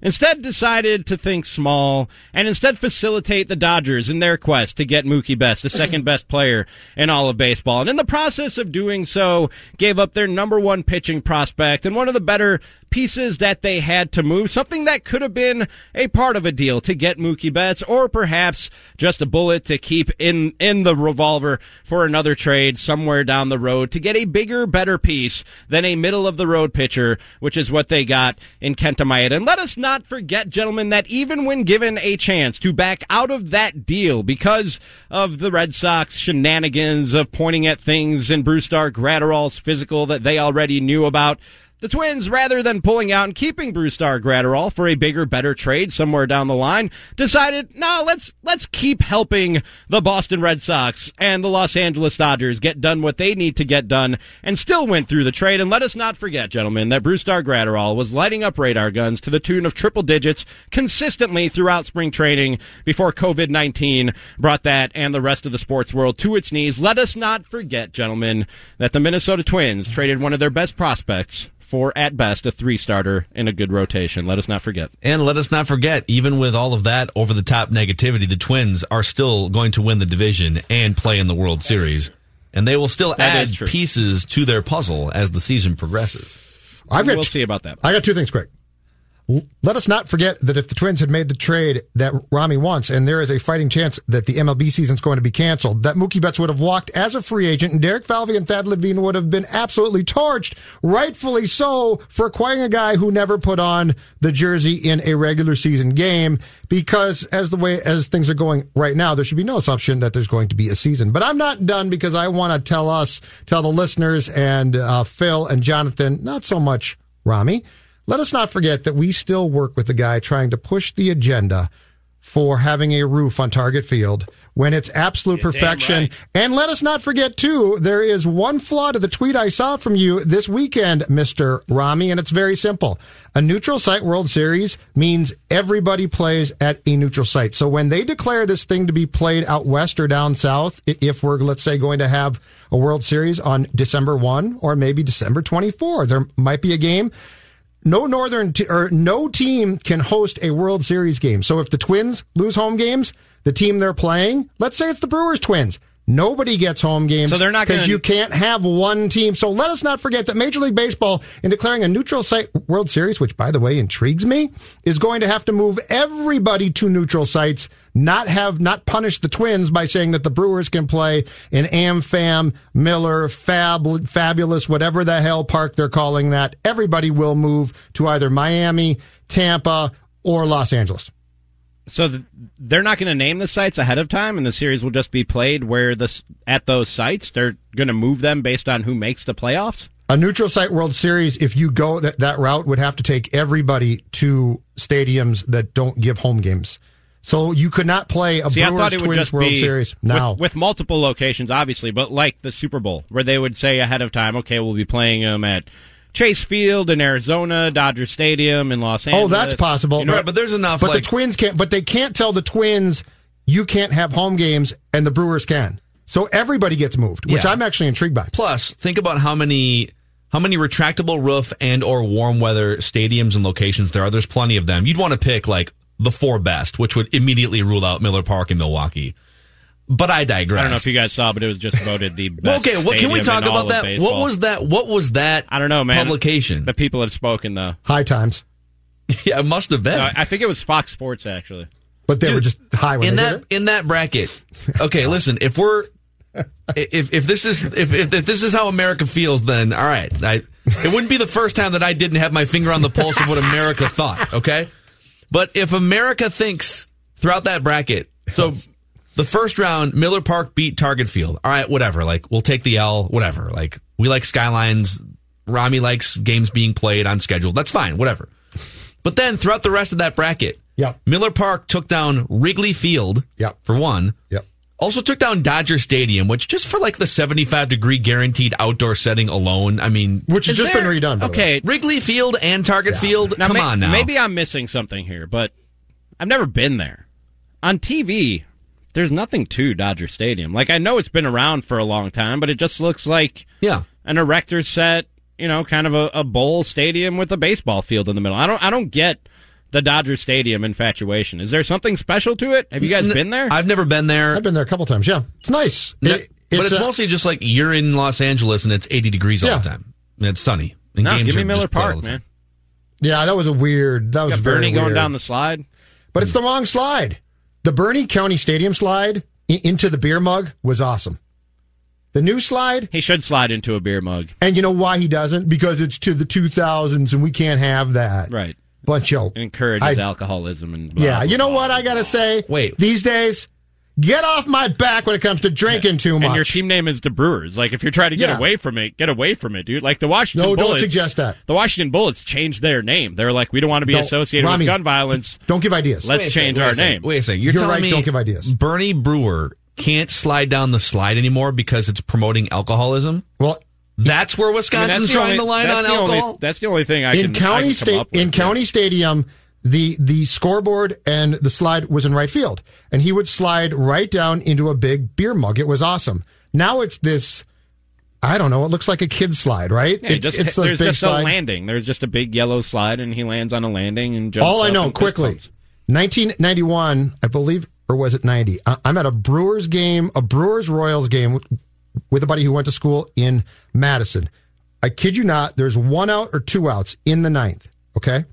instead decided to think small and instead facilitate the Dodgers in their quest to get Mookie Betts, the second best player in all of baseball. And in the process of doing so, gave up their number one pitching prospect and one of the better pieces that they had to move, something that could have been a part of a deal to get Mookie Betts, or perhaps just a bullet to keep in in the revolver for another trade somewhere down the road to get a bigger, better piece than a middle of the road pitcher, which is what they got in Kenta Maeda. And let us not forget, gentlemen, that even when given a chance to back out of that deal because of the Red Sox shenanigans of pointing at things in Brusdar Graterol's physical that they already knew about. The Twins, rather than pulling out and keeping Brusdar Graterol for a bigger, better trade somewhere down the line, decided, no, let's let's keep helping the Boston Red Sox and the Los Angeles Dodgers get done what they need to get done, and still went through the trade. And let us not forget, gentlemen, that Brusdar Graterol was lighting up radar guns to the tune of triple digits consistently throughout spring training before COVID nineteen brought that and the rest of the sports world to its knees. Let us not forget, gentlemen, that the Minnesota Twins traded one of their best prospects for at best a three starter in a good rotation. Let us not forget. And let us not forget, even with all of that over the top negativity, the Twins are still going to win the division and play in the World Series. And they will still That is add pieces to their puzzle as the season progresses. I've got We'll see about that. I got two things quick. Let us not forget that if the Twins had made the trade that Rami wants, and there is a fighting chance that the MLB season is going to be canceled, that Mookie Betts would have walked as a free agent, and Derek Falvey and Thad Levine would have been absolutely torched, rightfully so, for acquiring a guy who never put on the jersey in a regular season game. Because as the way as things are going right now, there should be no assumption that there's going to be a season. But I'm not done because I want to tell us, tell the listeners, and uh, Phil and Jonathan, not so much Rami. Let us not forget that we still work with the guy trying to push the agenda for having a roof on Target Field when it's absolute perfection. right. And let us not forget, too, there is one flaw to the tweet I saw from you this weekend, Mr. Rami, and it's very simple. A neutral site World Series means everybody plays at a neutral site. So when they declare this thing to be played out west or down south, if we're, let's say, going to have a World Series on December 1 or maybe December 24, there might be a game no northern t- or no team can host a World Series game. So if the Twins lose home games, the team they're playing, let's say it's the Brewers Twins, nobody gets home games. So they're not because gonna- you can't have one team. So let us not forget that Major League Baseball, in declaring a neutral site World Series, which by the way intrigues me, is going to have to move everybody to neutral sites. Not have not punish the Twins by saying that the Brewers can play in AmFam, Miller, Fab, Fabulous, whatever the hell park they're calling that. Everybody will move to either Miami, Tampa, or Los Angeles. So th- they're not going to name the sites ahead of time, and the series will just be played where this at those sites. They're going to move them based on who makes the playoffs. A neutral site World Series, if you go that, that route, would have to take everybody to stadiums that don't give home games. So you could not play a See, Brewers thought it would Twins just World Series with- now. with, multiple locations, obviously, but like the Super Bowl, where they would say ahead of time, okay, we'll be playing them at Chase Field in Arizona, Dodger Stadium in Los Angeles. oh, that's possible. You know, Right, but there's enough. But like, the Twins can't. But they can't tell the Twins you can't have home games, and the Brewers can. So everybody gets moved, which Yeah. I'm actually intrigued by. Plus, think about how many how many retractable roof and or warm weather stadiums and locations there are. There's plenty of them. You'd want to pick like the four best, which would immediately rule out Miller Park in Milwaukee. But I digress. I don't know if you guys saw, but it was just voted the Well, best. okay, what can we talk about that? baseball. What was that? What was that? I don't know, man. Publication. The people have spoken, though. High times, yeah, it must have been. Uh, I think it was Fox Sports, actually. but they Dude, were just high when in they that did it. in that bracket. Okay, listen. If we're if if this is if, if if this is how America feels, then all right. I, it wouldn't be the first time that I didn't have my finger on the pulse of what America thought. Okay, But if America thinks throughout that bracket, so the first round, Miller Park beat Target Field. All right, whatever. Like we'll take the L. Whatever. Like we like skylines. Rami likes games being played on schedule. That's fine. Whatever. But then throughout the rest of that bracket, Yep. Miller Park took down Wrigley Field. Yep. For one. Yep. Also took down Dodger Stadium, which just for like the 75 degree guaranteed outdoor setting alone, I mean, Which has just there- been redone. by the way. Okay, Wrigley Field and Target Field. Come may- on now. Maybe I'm missing something here, but I've never been there. On TV, there's nothing to Dodger Stadium. Like I know it's been around for a long time, but it just looks like Yeah. an erector set, you know, kind of a, a bowl stadium with a baseball field in the middle. I don't I don't get the Dodger Stadium infatuation. Is there something special to it? Have you guys been there? I've never been there. I've been there a couple times. Yeah, it's nice. Ne- It- but it's a- mostly just like you're in Los Angeles and it's 80 degrees all the time. And it's sunny. And no, games give me are Miller just played all Park, man. yeah, that was a weird. That was Got very Bernie going weird. down the slide. But it's the wrong slide. The Bernie County Stadium slide into the beer mug was awesome. The new slide, He should slide into a beer mug. and you know why he doesn't? Because it's to the 2000s and we can't have that. Right. Bunch of. Encourages I- alcoholism and blah, Yeah, blah, you know blah. what I got to say? Wait. These days, get off my back when it comes to drinking too much. And your team name is the Brewers. Like if you're trying to get Yeah. away from it, get away from it, dude. Like the Washington no, don't suggest that. The Washington Bullets changed their name. They're like, we don't want to be Don't- associated Rami, with gun violence. Don't give ideas. Let's Wait change second, wait our second, name. Wait a second. You're, You're telling right, me don't give ideas. Bernie Brewer can't slide down the slide anymore because it's promoting alcoholism? well, That's where I mean, Wisconsin's the drawing only- the line on the only- alcohol? that's the only thing I in can, I county can come state up with, in yeah. county stadium the the scoreboard and the slide was in right field. And he would slide right down into a big beer mug. It was awesome. Now it's this i don't know it looks like a kid slide right? Yeah, he It- just, it's the there's just slide. a landing. There's just a big yellow slide, and he lands on a landing and jumps. all i know quickly. 1991 i believe or was it 90 i'm at a brewers game a brewers royals game with a buddy who went to school in madison. I kid you not there's one out or two outs in the ninth okay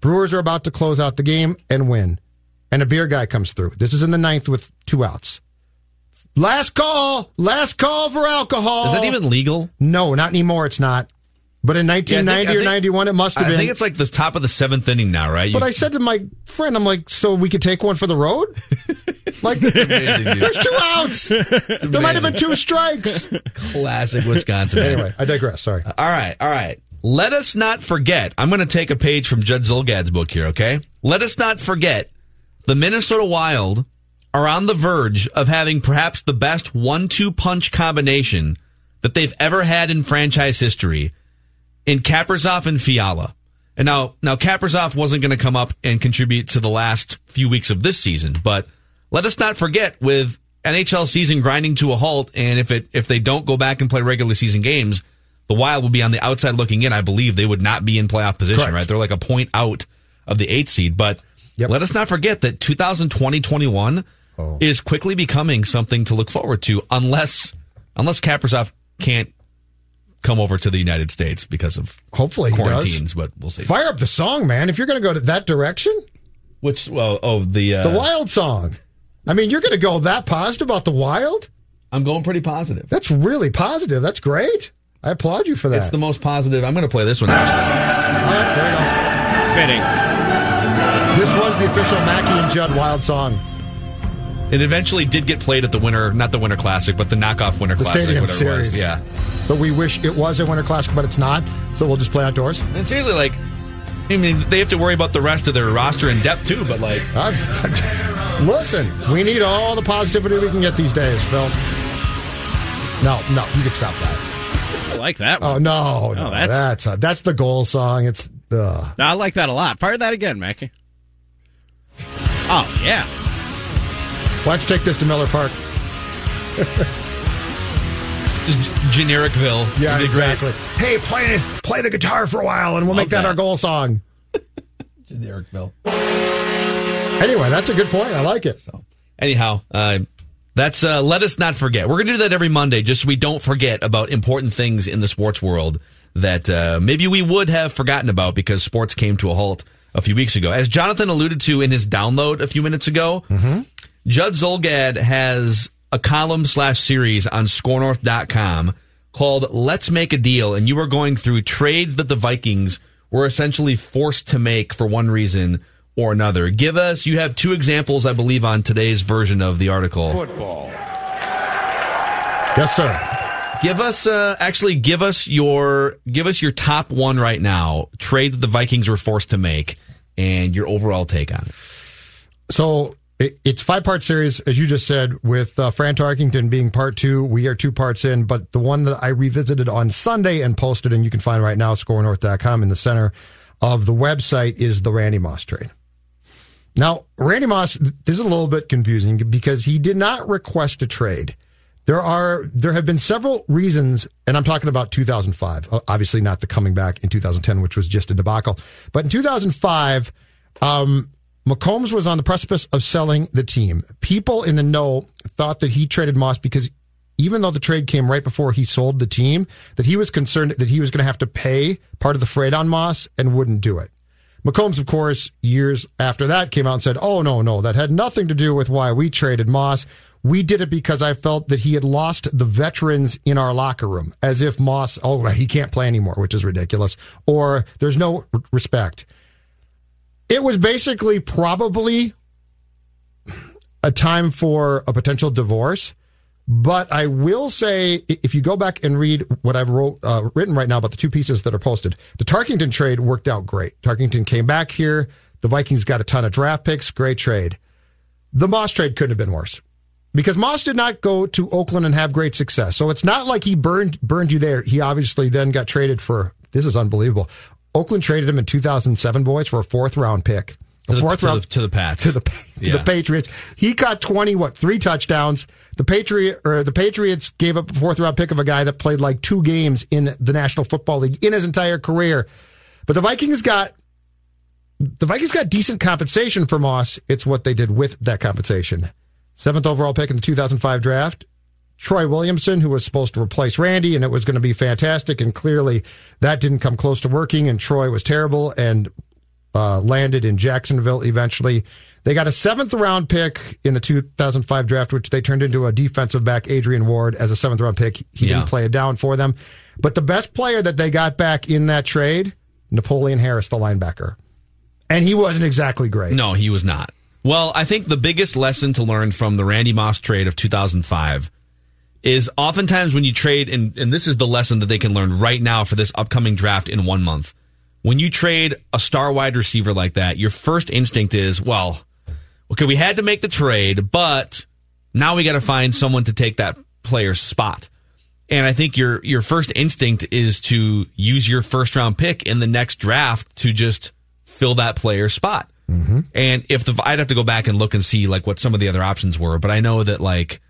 Brewers are about to close out the game and win. And a beer guy comes through. This is in the ninth with two outs. Last call. Last call for alcohol. Is that even legal? No, not anymore. It's not. But in Yeah, I think- 1990 I or think- 91, it must have been. I think it's like the top of the seventh inning now, right? but You- I said to my friend, I'm like, so we could take one for the road? like, amazing, there's two outs. There might have been two strikes. classic Wisconsin. man. Anyway, I digress. Sorry. All right, all right. Let us not forget. I'm going to take a page from Judd Zulgad's book here, okay? Let us not forget the Minnesota Wild are on the verge of having perhaps the best one two punch combination that they've ever had in franchise history in Kaprizov and Fiala. And now, now Kaprizov wasn't going to come up and contribute to the last few weeks of this season, but let us not forget with NHL season grinding to a halt, and if it if they don't go back and play regular season games, the Wild will be on the outside looking in. I believe they would not be in playoff position, Correct. right? They're like a point out of the eighth seed, but Yep. let us not forget that 2020-21 Oh. is quickly becoming something to look forward to, unless unless Kaprizov can't come over to the United States because of Hopefully he does. quarantines, but we'll see. Fire up the song, man. If you're going to go to that direction, Which well, oh the uh, the Wild song. I mean, you're going to go that positive about the Wild? I'm going pretty positive. That's really positive. That's great. I applaud you for that. It's the most positive. I'm going to play this one. Actually. All right, Fitting. This was the official Mackey and Judd Wild song. It eventually did get played at the winter, not the Winter Classic, but the knockoff Winter The Classic, Stadium whatever it was. Series. Yeah. But we wish it was a Winter Classic, but it's not. So we'll just play outdoors. And seriously, like, I mean, they have to worry about the rest of their roster in depth too. But like, I'm- listen, we need all the positivity we can get these days, Phil. No, no, you can stop that. I like that one. Oh no, no, Oh, that's- that's that's, that's the goal song. It's uh, I like that a lot. Fire that again, Mackey. Oh yeah. why don't you take this to Miller Park? just genericville. Yeah, It'd great. exactly. Hey, play play the guitar for a while, and we'll make that, that. our goal song. Genericville. Anyway, that's a good point. I like it. So, anyhow, uh, that's uh, let us not forget. We're going to do that every Monday, just so we don't forget about important things in the sports world that uh, maybe we would have forgotten about because sports came to a halt a few weeks ago. As Jonathan alluded to in his download a few minutes ago, Judd Zulgad has a column slash series on scorenorth.com called Let's Make a Deal. And you are going through trades that the Vikings were essentially forced to make for one reason or another. Give us, you have two examples, I believe, on today's version of the article. Football. Yes, sir. Give us, uh, actually, give us your, give us your top one right now. Trade that the Vikings were forced to make, and your overall take on it. So it, it's five part series, as you just said, with uh, Fran Tarkenton being part two. We are two parts in, but the one that I revisited on Sunday and posted, and you can find right now, scorenorth.com in the center of the website, is the Randy Moss trade. Now, Randy Moss, this is a little bit confusing because he did not request a trade. There are there have been several reasons, and I'm talking about 2005. Obviously, not the coming back in 2010, which was just a debacle. But in 2005, um, McCombs was on the precipice of selling the team. People in the know thought that he traded Moss because even though the trade came right before he sold the team, that he was concerned that he was going to have to pay part of the freight on Moss and wouldn't do it. McCombs, of course, years after that came out and said, Oh, no, no, that had nothing to do with why we traded Moss. We did it because I felt that he had lost the veterans in our locker room, as if Moss, oh, he can't play anymore, which is ridiculous, or there's no respect. It was basically probably a time for a potential divorce. But I will say, if you go back and read what I've wrote, uh, written right now about the two pieces that are posted, the Tarkenton trade worked out great. Tarkenton came back here. The Vikings got a ton of draft picks. Great trade. The Moss trade couldn't have been worse because Moss did not go to Oakland and have great success. So it's not like he burned burned you there. He obviously then got traded for. This is unbelievable. Oakland traded him in 2007, boys, for a fourth round pick. To the, fourth to round the, to the Pats. to the to Yeah. the Patriots. He caught 20 what, three touchdowns. The Patriot or the Patriots gave up a fourth round pick of a guy that played like two games in the National Football League in his entire career. But the Vikings got the Vikings got decent compensation for Moss. It's what they did with that compensation. Seventh overall pick in the 2005 draft. Troy Williamson, who was supposed to replace Randy, and it was going to be fantastic. And clearly that didn't come close to working, and Troy was terrible and uh, landed in Jacksonville eventually. They got a seventh round pick in the 2005 draft, which they turned into a defensive back, Adrian Ward, as a seventh round pick. He Yeah. didn't play it down for them. But the best player that they got back in that trade, Napoleon Harris, the linebacker. And he wasn't exactly great. No, he was not. Well, I think the biggest lesson to learn from the Randy Moss trade of 2005 is oftentimes when you trade, and, and this is the lesson that they can learn right now for this upcoming draft in one month. When you trade a star wide receiver like that, your first instinct is, well, okay, we had to make the trade, but now we got to find someone to take that player's spot. And I think your your first instinct is to use your first round pick in the next draft to just fill that player's spot. Mm-hmm. And if the I'd have to go back and look and see like what some of the other options were, but I know that like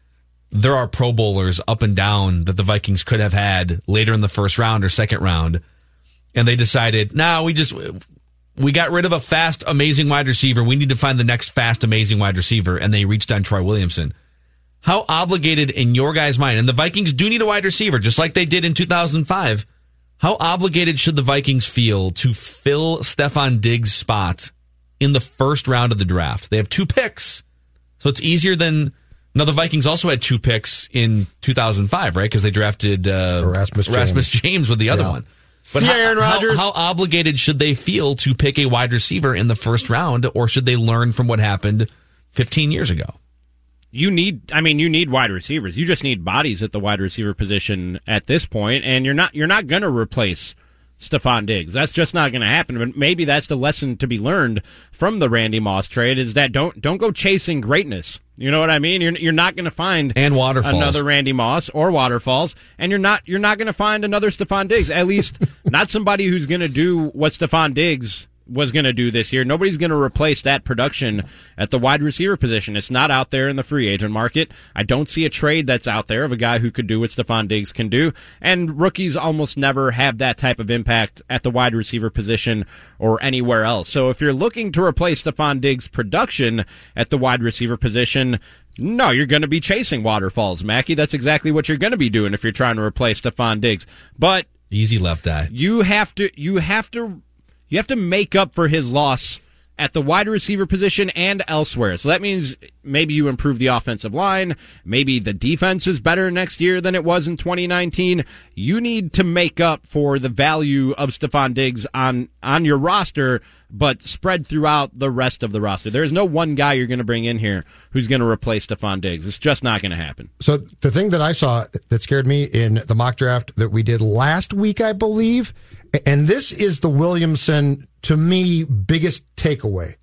there are Pro Bowlers up and down that the Vikings could have had later in the first round or second round, and they decided, now we just we got rid of a fast, amazing wide receiver. We need to find the next fast, amazing wide receiver, and they reached on Troy Williamson. How obligated in your guys' mind, and the Vikings do need a wide receiver, just like they did in 2005. How obligated should the Vikings feel to fill Stefon Diggs' spot in the first round of the draft? They have two picks, so it's easier than. No, the Vikings also had two picks in 2005, right? Because they drafted uh, Erasmus Erasmus James with the other Yeah. one. See how, Aaron how- how obligated should they feel to pick a wide receiver in the first round, or should they learn from what happened 15 years ago? you need I mean you need wide receivers. You just need bodies at the wide receiver position at this point and you're not you're not going to replace Stefon Diggs. That's just not going to happen. But maybe that's the lesson to be learned from the Randy Moss trade is that don't don't go chasing greatness. You know what I mean? You're you're not going to find And waterfalls. another Randy Moss or waterfalls, and you're not you're not going to find another Stefon Diggs. At least not somebody who's going to do what Stefon Diggs was going to do this year. Nobody's going to replace that production at the wide receiver position. It's not out there in the free agent market. I don't see a trade that's out there of a guy who could do what Stefon Diggs can do. And rookies almost never have that type of impact at the wide receiver position or anywhere else. So if you're looking to replace Stefon Diggs' production at the wide receiver position, no, you're going to be chasing waterfalls, Mackey. That's exactly what you're going to be doing if you're trying to replace Stefon Diggs. But Easy left eye. you have to you have to you have to make up for his loss at the wide receiver position and elsewhere. So that means maybe you improve the offensive line. Maybe the defense is better next year than it was in 2019. You need to make up for the value of Stefon Diggs on, on your roster, but spread throughout the rest of the roster. There is no one guy you're going to bring in here who's going to replace Stefon Diggs. It's just not going to happen. So the thing that I saw that scared me in the mock draft that we did last week, I believe, and this is the Williamson, to me, biggest takeaway.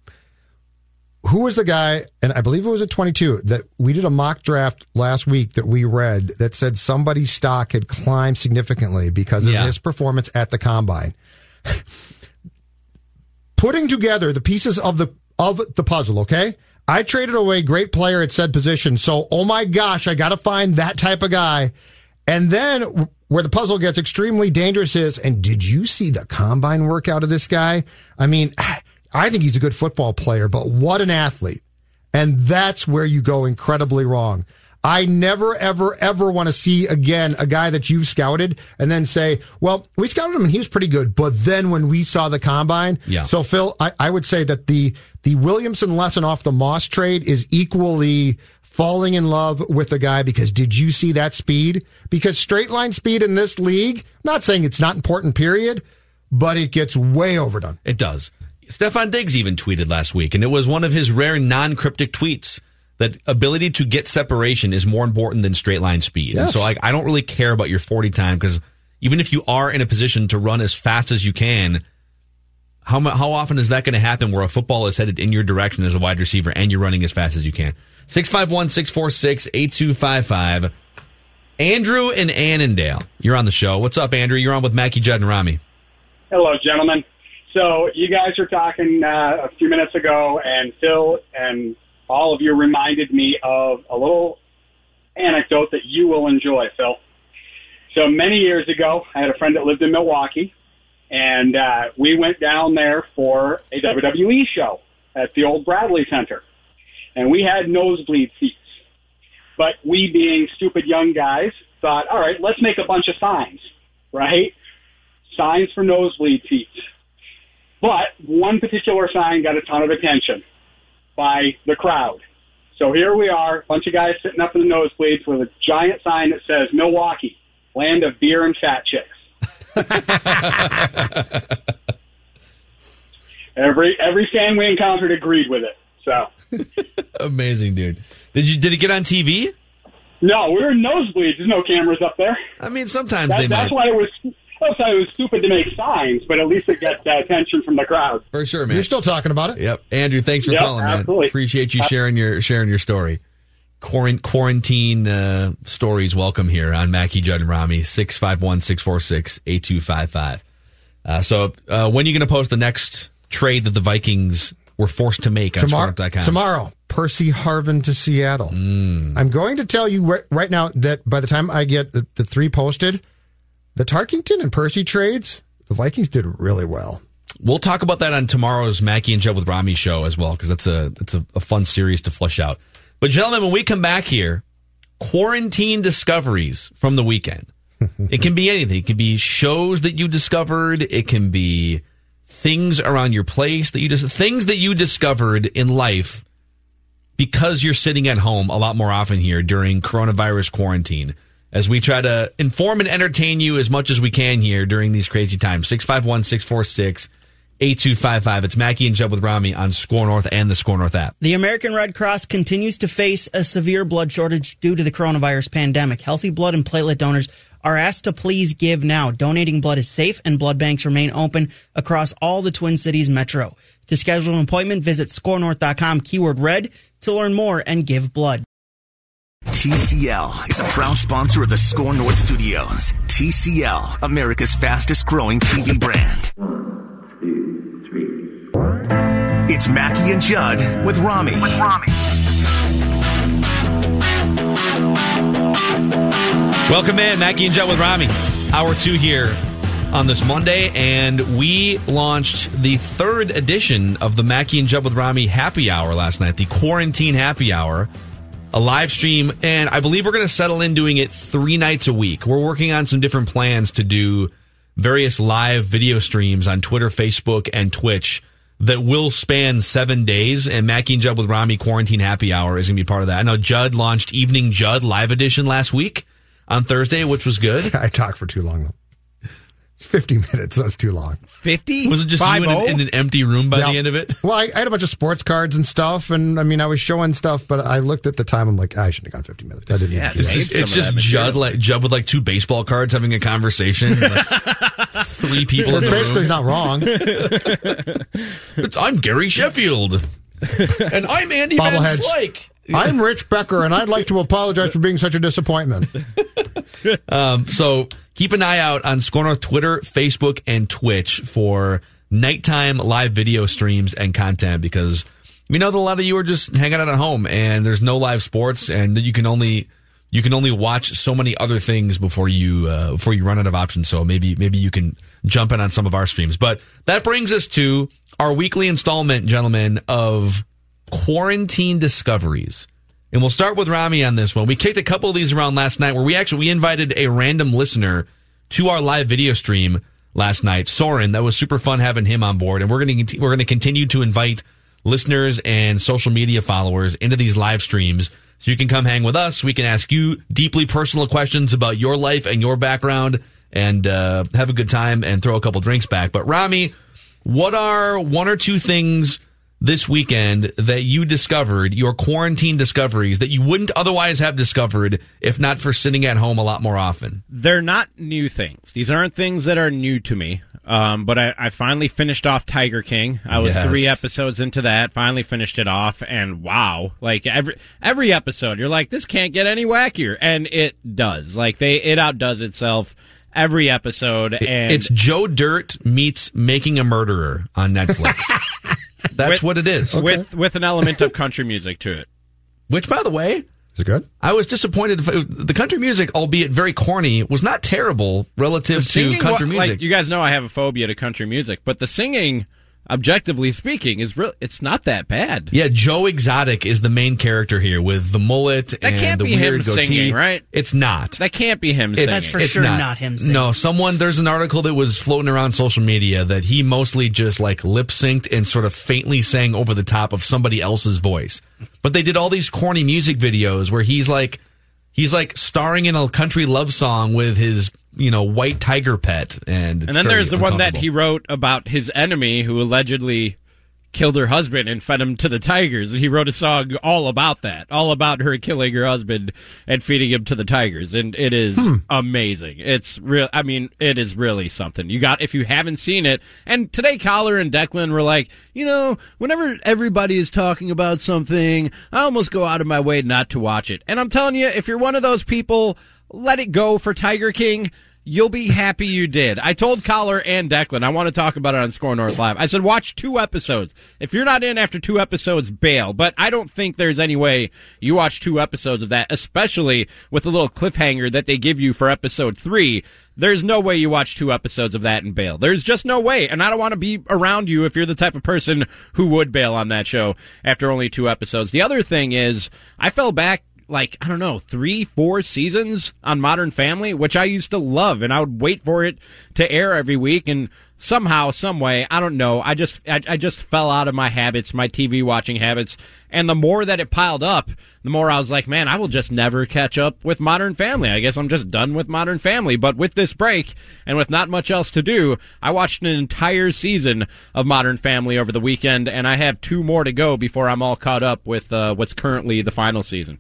Who was the guy, and I believe it was at 22, that we did a mock draft last week that we read that said somebody's stock had climbed significantly because of Yeah. his performance at the combine. Putting together the pieces of the of the puzzle, okay? I traded away great player at said position, so oh my gosh, I got to find that type of guy. And then where the puzzle gets extremely dangerous is, and did you see the combine workout of this guy? I mean, I think he's a good football player, but what an athlete. And that's where you go incredibly wrong. I never, ever, ever want to see again a guy that you've scouted and then say, well, we scouted him and he was pretty good. But then when we saw the combine, Yeah. so Phil, I, I would say that the, the Williamson lesson off the Moss trade is equally falling in love with the guy because did you see that speed? Because straight line speed in this league, not saying it's not important, period, but it gets way overdone. It does. Stefon Diggs even tweeted last week, and it was one of his rare non cryptic tweets that ability to get separation is more important than straight line speed. And so like, I don't really care about your 40 time because even if you are in a position to run as fast as you can, how, how often is that going to happen where a football is headed in your direction as a wide receiver and you're running as fast as you can? 651 646 8255. Andrew in Annandale, you're on the show. What's up, Andrew? You're on with Mackey Judd and Rami. Hello, gentlemen. So you guys were talking uh, a few minutes ago, and Phil and all of you reminded me of a little anecdote that you will enjoy, Phil. So many years ago, I had a friend that lived in Milwaukee, and uh, we went down there for a WWE show at the old Bradley Center, and we had nosebleed seats. But we, being stupid young guys, thought, all right, let's make a bunch of signs, right? Signs for nosebleed seats. But one particular sign got a ton of attention by the crowd. So here we are, a bunch of guys sitting up in the nosebleeds with a giant sign that says Milwaukee, land of beer and fat chicks. every every fan we encountered agreed with it. So Amazing, dude. Did you did it get on TV? no, we were in nosebleeds. There's no cameras up there. I mean, sometimes That, they that's might. why it was. That's why it was stupid to make signs, but at least it gets uh, attention from the crowd. For sure, man. You're still talking about it? Yep. Andrew, thanks for Yep, calling, man. absolutely. Appreciate you sharing your sharing your story. Quarant- quarantine uh, stories welcome here on Mackey Judd and Rami, 651-646-8255. Uh, so uh, when are you going to post the next trade that the Vikings were forced to make on tomorrow, tomorrow, Percy Harvin to Seattle. Mm. I'm going to tell you right, now that by the time I get the, the three posted, the Tarkenton and Percy trades, the Vikings did really well. We'll talk about that on tomorrow's Mackey and Judd with Rami show as well, because that's a that's a, a fun series to flush out. But gentlemen, when we come back here, quarantine discoveries from the weekend. it can be anything. It can be shows that you discovered. It can be things around your place that you just things that you discovered in life because you're sitting at home a lot more often here during coronavirus quarantine. As we try to inform and entertain you as much as we can here during these crazy times. 651 646 8255. It's Mackey and Jeb with Rami on Score North and the Score North app. The American Red Cross continues to face a severe blood shortage due to the coronavirus pandemic. Healthy blood and platelet donors are asked to please give now. Donating blood is safe and blood banks remain open across all the Twin Cities metro. To schedule an appointment, visit scorenorth.com keyword red to learn more and give blood. TCL is a proud sponsor of the Score North Studios. TCL, America's fastest growing TV brand. One, two, three. It's Mackey and Judd with Rami. With Rami. Welcome in, Mackey and Judd with Rami. Hour two here on this Monday, and we launched the third edition of the Mackey and Judd with Rami happy hour last night, the quarantine happy hour, a live stream, and I believe we're going to settle in doing it three nights a week. We're working on some different plans to do various live video streams on Twitter, Facebook, and Twitch that will span seven days, and Mackey and Judd with Rami Quarantine Happy Hour is going to be part of that. I know Judd launched Evening Judd Live Edition last week on Thursday, which was good. I talked for too long though. It's 50 minutes. That's too long. 50? Was it just you in an, in an empty room by Yeah. the end of it? Well, I, I had a bunch of sports cards and stuff, and I mean, I was showing stuff, but I looked at the time. I'm like, ah, I shouldn't have gone 50 minutes. I didn't. Yeah, need It's just, it's just. Judd like Judd with like two baseball cards having a conversation. like three people in It the basically is room. not wrong. It's, I'm Gary Sheffield, and I'm Andy Van Slyke. I'm Rich Becker, and I'd like to apologize for being such a disappointment. Um, so keep an eye out on Score North Twitter, Facebook, and Twitch for nighttime live video streams and content because we know that a lot of you are just hanging out at home and there's no live sports and you can only you can only watch so many other things before you uh, before you run out of options. So maybe maybe you can jump in on some of our streams. But that brings us to our weekly installment, gentlemen, of quarantine discoveries. And we'll start with Rami on this one. We kicked a couple of these around last night where we actually we invited a random listener to our live video stream last night. Soren, that was super fun having him on board. And we're going to we're going to continue to invite listeners and social media followers into these live streams so you can come hang with us. We can ask you deeply personal questions about your life and your background and uh, have a good time and throw a couple drinks back. But Rami, what are one or two things this weekend that you discovered, your quarantine discoveries that you wouldn't otherwise have discovered if not for sitting at home a lot more often? They're not new things. These aren't things that are new to me. Um, but I, I finally finished off Tiger King. I was Yes. three episodes into that. Finally finished it off, and wow! Like every every episode, you're like, this can't get any wackier, and it does. Like they, it outdoes itself every episode. And it's Joe Dirt meets Making a Murderer on Netflix. That's With- what it is. with with an element of country music to it. Which, by the way, Is it good? I was disappointed. Uh, the country music, albeit very corny, was not terrible relative to country wa- music. Like, you guys know I have a phobia to country music, but the singing, objectively speaking, is real. It's not that bad. Yeah, Joe Exotic is the main character here with the mullet and can't the be him weird goatee. singing, right? It's not. That can't be him It- singing. That's for it's sure not him singing. No, someone there's an article that was floating around social media that he mostly just like lip synced and sort of faintly sang over the top of somebody else's voice. But they did all these corny music videos where he's like he's like starring in a country love song with his you know white tiger pet and And then there's the one that he wrote about his enemy who allegedly killed her husband and fed him to the tigers. And he wrote a song all about that, all about her killing her husband and feeding him to the tigers. And it is Hmm. amazing. It's real. I mean, it is really something. You got, if you haven't seen it, and today Collar and Declan were like, you know, whenever everybody is talking about something, I almost go out of my way not to watch it. And I'm telling you, if you're one of those people, let it go for Tiger King. You'll be happy you did. I told Collar and Declan, I want to talk about it on Score North Live. I said, watch two episodes. If you're not in after two episodes, bail. But I don't think there's any way you watch two episodes of that, especially with the little cliffhanger that they give you for episode three. There's no way you watch two episodes of that and bail. There's just no way. And I don't want to be around you if you're the type of person who would bail on that show after only two episodes. The other thing is, I fell back like I don't know three, four seasons on Modern Family, which I used to love, and I would wait for it to air every week. And somehow, some way, I don't know, I just I, I just fell out of my habits, my TV watching habits. And the more that it piled up, the more I was like, man, I will just never catch up with Modern Family. I guess I'm just done with Modern Family. But with this break and with not much else to do, I watched an entire season of Modern Family over the weekend, and I have two more to go before I'm all caught up with uh, what's currently the final season.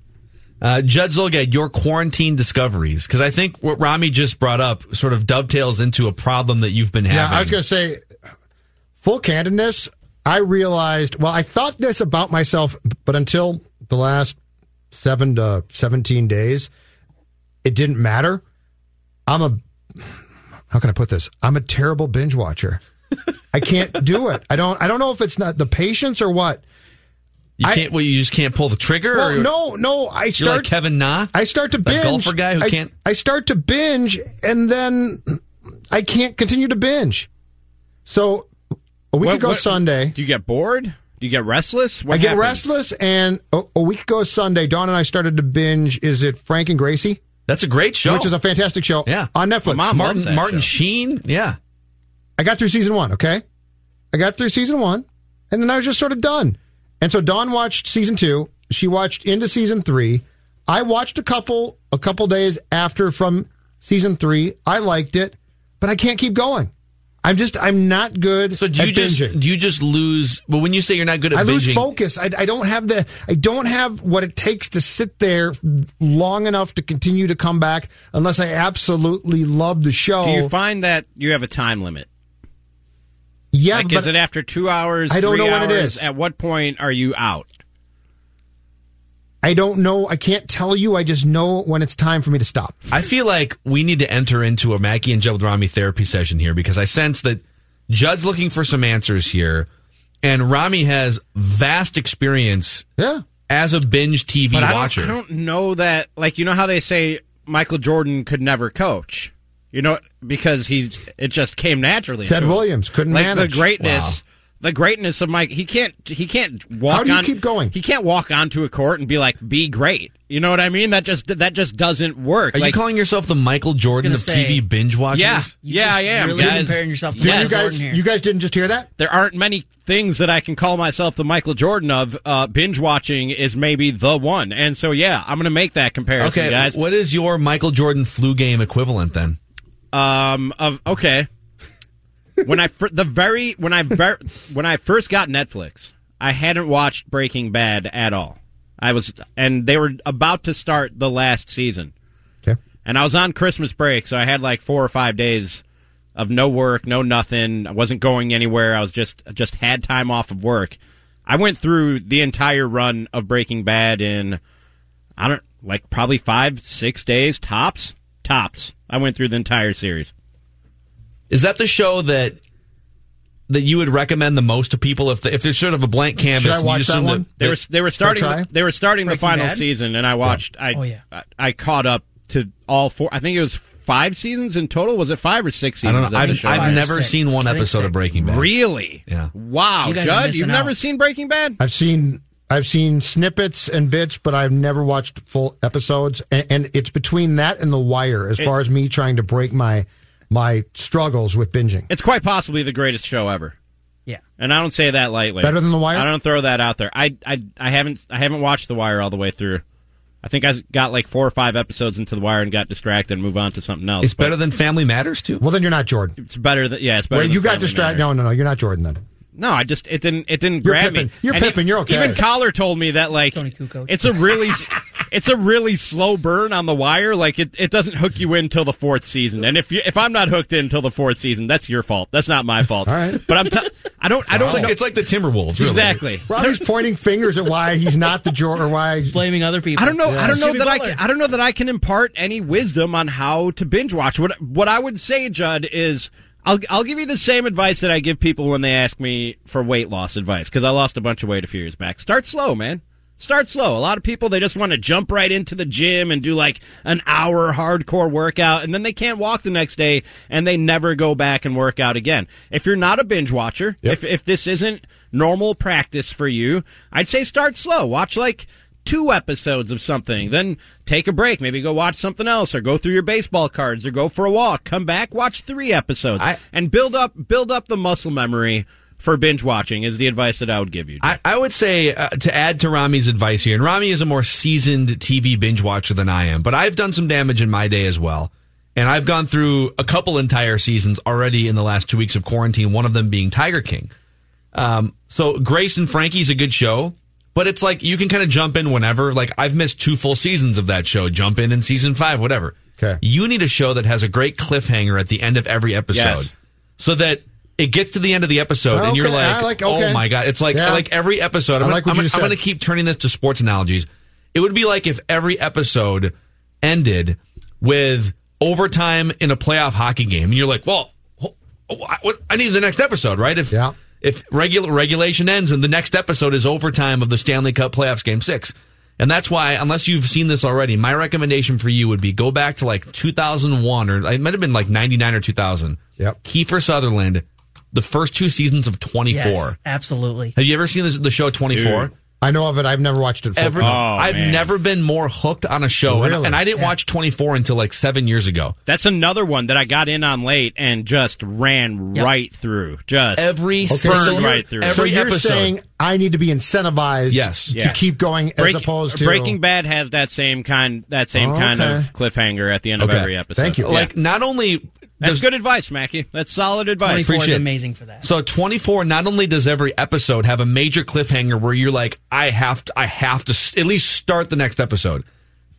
Uh, Judd Zulgad, your quarantine discoveries, because I think what Rami just brought up sort of dovetails into a problem that you've been having. Yeah, I was going to say, full candidness, I realized, well, I thought this about myself, but until the last seven to 17 days, it didn't matter. I'm a, how can I put this? I'm a terrible binge watcher. I can't do it. I don't, I don't know if it's not the patience or what. You can't. well, you just can't pull the trigger. Well, or no, no, I you're start. like Kevin Na. I start to That binge. golfer guy who I, can't- I start to binge, and then I can't continue to binge. So a week What- ago what- Sunday, Do you get bored? Do you get restless? What I get restless, and a, a week ago Sunday, Dawn and I started to binge. Is it Frank and Gracie, That's a great show. which is a fantastic show? Yeah. on Netflix. My mom Martin Martin show. Sheen. Yeah, I got through season one. Okay, I got through season one. And then I was just sort of done. And so Dawn watched season two. She watched into season three. I watched a couple a couple days after from season three. I liked it, but I can't keep going. I'm just I'm not good. So do you at just binging. do you just lose? But when you say you're not good at I binging, lose focus. I, I don't have the I don't have what it takes to sit there long enough to continue to come back unless I absolutely love the show. Do you find that you have a time limit? Yeah, Like, but is it after two hours? I don't three know what it is. At what point are you out? I don't know. I can't tell you. I just know when it's time for me to stop. I feel like we need to enter into a Mackey and Judd with Rami therapy session here because I sense that Judd's looking for some answers here, and Rami has vast experience Yeah. as a binge TV But I watcher. don't, I don't know that. Like you know how they say Michael Jordan could never coach. You know because he it just came naturally. Ted. Williams couldn't like manage. the greatness. Wow. The greatness of Mike, he can't. He can't walk. How do you on, keep going? He can't walk onto a court and be like, "Be great." You know what I mean? That just that just doesn't work. Are like, you calling yourself the Michael Jordan of say, TV binge watchers? Yeah, You yeah, just I am. really guys. comparing yourself to Yes. you guys? Here. You guys didn't just hear that? there aren't many things that I can call myself the Michael Jordan of. Uh, binge watching is maybe the one, and so yeah, I'm going to make that comparison, Okay, guys. what is your Michael Jordan flu game equivalent then? Um. Of okay. when I fir- the very when I ver- when I first got Netflix, I hadn't watched Breaking Bad at all. I was, and they were about to start the last season, Okay. and I was on Christmas break, so I had like four or five days of no work, no nothing. I wasn't going anywhere. I was just just had time off of work. I went through the entire run of Breaking Bad in I don't like probably five six days tops tops. I went through the entire series. Is that the show that that you would recommend the most to people if the, if there's sort of a blank canvas? Should I and you watch that one? They were they were starting try? they were starting the final Bad? season, and I watched. I Oh, yeah. I, I caught up to all four. I think it was five seasons in total. Was it five or six I seasons? don't know. of the I've. I've never six. seen one I think episode of. Breaking Bad. really. Yeah. Wow, You guys Judd, you've never seen Breaking Bad? I've seen I've seen snippets and bits, but I've never watched full episodes. And, and it's between that and The Wire as far as me trying to break my my struggles with binging. It's quite possibly the greatest show ever. Yeah. And I don't say that lightly. Better than The Wire? I don't throw that out there. I, I, I haven't I haven't watched The Wire all the way through. I think I got like four or five episodes into The Wire and got distracted and move on to something else. It's But better than Family Matters too. Well, then you're not Jordan. It's better than yeah. It's better. Wait, than you got distracted. No, no, no. You're not Jordan then. No, I just it didn't it didn't You're grab Pippen. me. You're And Pippen. e- You're okay. Even Collar told me that like Toni Kukoc. it's a really it's a really slow burn on the wire. Like it, it doesn't hook you in till the fourth season. And if you if I'm not hooked in till the fourth season, that's your fault. That's not my fault. All right. But I'm t- I don't I don't It's like, know it's like the Timberwolves. Really. exactly. Robbie's pointing fingers at why he's not the Jordan or why. Blaming other people. I don't know. I don't know Jimmy that I can, I don't know that I can impart any wisdom on how to binge watch. What what I would say, Judd, is I'll I'll give you the same advice that I give people when they ask me for weight loss advice because I lost a bunch of weight a few years back. Start slow, man. Start slow. A lot of people they just want to jump right into the gym and do like an hour hardcore workout and then they can't walk the next day and they never go back and work out again. If you're not a binge watcher, if if this isn't normal practice for you, I'd say start slow. Watch like two episodes of something, then take a break, maybe go watch something else or go through your baseball cards or go for a walk, come back, watch three episodes I- and build up build up the muscle memory for binge watching is the advice that I would give you. I, I would say uh, to add to Rami's advice here, and Rami is a more seasoned TV binge watcher than I am, but I've done some damage in my day as well. And I've gone through a couple entire seasons already in the last two weeks of quarantine, one of them being Tiger King. Um, so Grace and Frankie's a good show, but it's like you can kind of jump in whenever. Like I've missed two full seasons of that show. Jump in in season five, whatever. Okay. You need a show that has a great cliffhanger at the end of every episode, Yes. so that it gets to the end of the episode and you're like, like- oh okay. oh my god! It's like Yeah. like every episode. I'm, I gonna, like I'm, gonna- I'm gonna keep turning this to sports analogies. It would be like if every episode ended with overtime in a playoff hockey game, and you're like, well, oh, I, I need the next episode, right? If Yeah. If regular regulation ends and the next episode is overtime of the Stanley Cup playoffs game six. And that's why, unless you've seen this already, my recommendation for you would be go back to like 2001 or it might have been like 99 or 2000. Yep. Kiefer Sutherland, the first two seasons of 24. Yes, absolutely. Have you ever seen this, the show 24? Dude. I know of it. I've never watched it. full Ever. Oh, I've man. never been more hooked on a show, and, Really? and I didn't watch 24 until like seven years ago. That's another one that I got in on late and just ran Yep. right through. Just Every Okay, single burned right through. so you're episode. saying I need to be incentivized Yes. to Yeah. keep going as opposed to Breaking Bad has that same kind that same Oh, kind okay. of cliffhanger at the end of every episode. Thank you. Yeah. like not only that's does good advice, Mackey. That's solid advice. 24 is amazing for that. So 24 not only does every episode have a major cliffhanger where you're like I have to I have to at least start the next episode.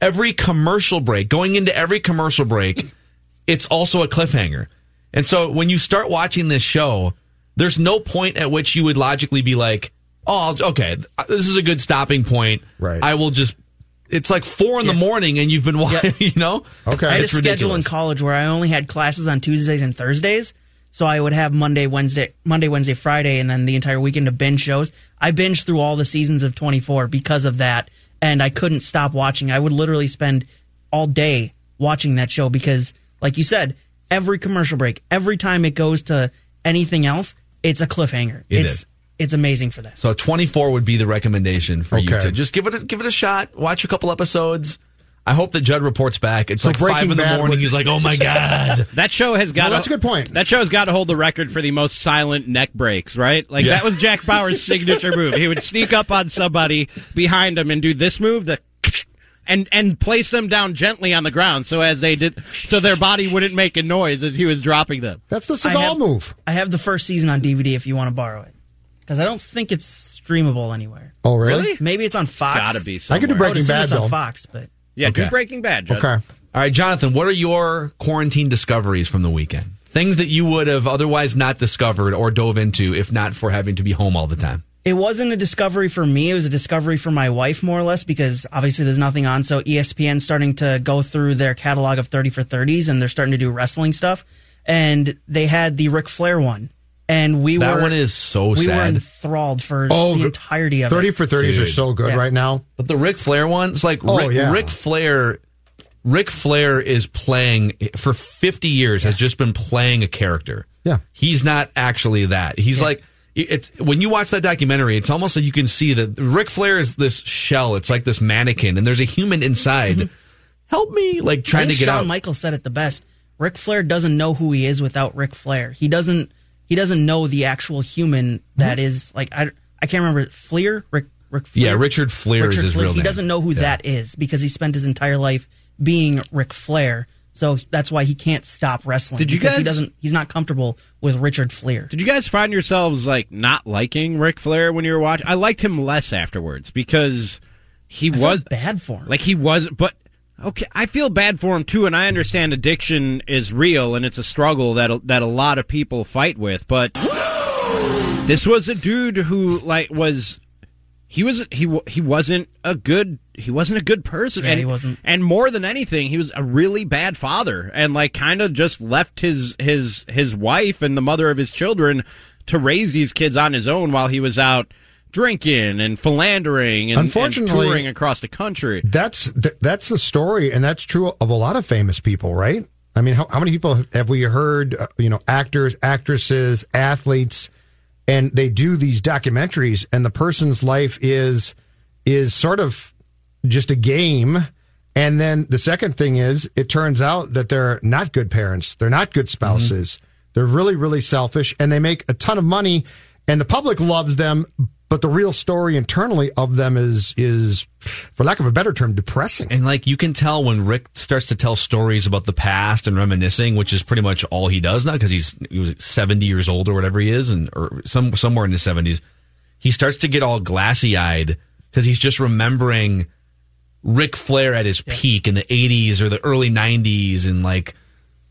Every commercial break, going into every commercial break, it's also a cliffhanger. And so when you start watching this show, there's no point at which you would logically be like, "Oh, okay, this is a good stopping point. Right. I will just it's like 4 in the morning and you've been watching, you know? Okay. I had a It's schedule in college where I only had classes on Tuesdays and Thursdays. So I would have Monday, Wednesday, Monday, Wednesday, Friday, and then the entire weekend to binge shows. I binged through all the seasons of 24 because of that, and I couldn't stop watching. I would literally spend all day watching that show because, like you said, every commercial break, every time it goes to anything else, it's a cliffhanger. It it's is. It's amazing for that. So 24 would be the recommendation for you to just give it a, give it a shot. Watch a couple episodes. I hope that Judd reports back. It's So like Breaking five in the morning. would- He's like, "Oh my god!" That show has got. Well, that's a good point. That show has got to hold the record for the most silent neck breaks, right? Like Yeah. that was Jack Bauer's signature move. He would sneak up on somebody behind him and do this move, the and and place them down gently on the ground, so as they did, so their body wouldn't make a noise as he was dropping them. That's the I have- move. I have the first season on DVD if you want to borrow it. Because I don't think it's streamable anywhere. Oh, really? Maybe it's on Fox. Gotta be. Somewhere. I could do somewhere. I would Breaking assume Bad it's on. Fox, but Yeah, Okay. do Breaking Bad. Judd. Okay. All right, Jonathan, what are your quarantine discoveries from the weekend? Things that you would have otherwise not discovered or dove into if not for having to be home all the time. it wasn't a discovery for me. It was a discovery for my wife, more or less, because obviously there's nothing on. So ESPN's starting to go through their catalog of 30 for 30s, and they're starting to do wrestling stuff. And they had the Ric Flair one, and we That were one is so we were enthralled for Oh, the the- entirety of 30 it. for 30s are so good Yeah. right now. But the Ric Flair one, it's like Oh, Ric, yeah. Ric Flair. Ric Flair is playing for 50 years has just been playing a character. Yeah. He's not actually that. He's like it's when you watch that documentary, it's almost like you can see that Ric Flair is this shell. It's like this mannequin, and there's a human inside. Help me, like trying to think get Shawn out. Michael said it the best. Ric Flair doesn't know who he is without Ric Flair. He doesn't. He doesn't know the actual human that is like I. I can't remember Fliehr. Rick. Rick Fliehr? Yeah, Richard Fliehr is his Fliehr. real He doesn't know who Yeah. that is because he spent his entire life being Ric Flair. So that's why he can't stop wrestling. Did you because he guys- doesn't? He's not comfortable with Richard Fliehr. Did you guys find yourselves like not liking Ric Flair when you were watching? I liked him less afterwards because he I was bad for him. like he was, but okay, I feel bad for him too, and I understand addiction is real and it's a struggle that that a lot of people fight with, but this was a dude who like was he was he he wasn't a good he wasn't a good person Yeah, and he wasn't. and more than anything he was a really bad father and like kind of just left his his his wife and the mother of his children to raise these kids on his own while he was out drinking and philandering and, and Unfortunately- touring across the country That's th- that's the story, and that's true of a lot of famous people, right? I mean, how, how many people have we heard? Uh, you know, actors, actresses, athletes, and they do these documentaries, and the person's life is is sort of just a game. And then the second thing is, it turns out that they're not good parents. They're not good spouses. They're really, really selfish, and they make a ton of money, and the public loves them. But the real story internally of them is is, for lack of a better term, depressing. And like you can tell when Rick starts to tell stories about the past and reminiscing, which is pretty much all he does now because he's he was seventy years old or whatever he is, and or some somewhere in his seventies, he starts to get all glassy eyed because he's just remembering Ric Flair at his peak in the eighties or the early nineties and like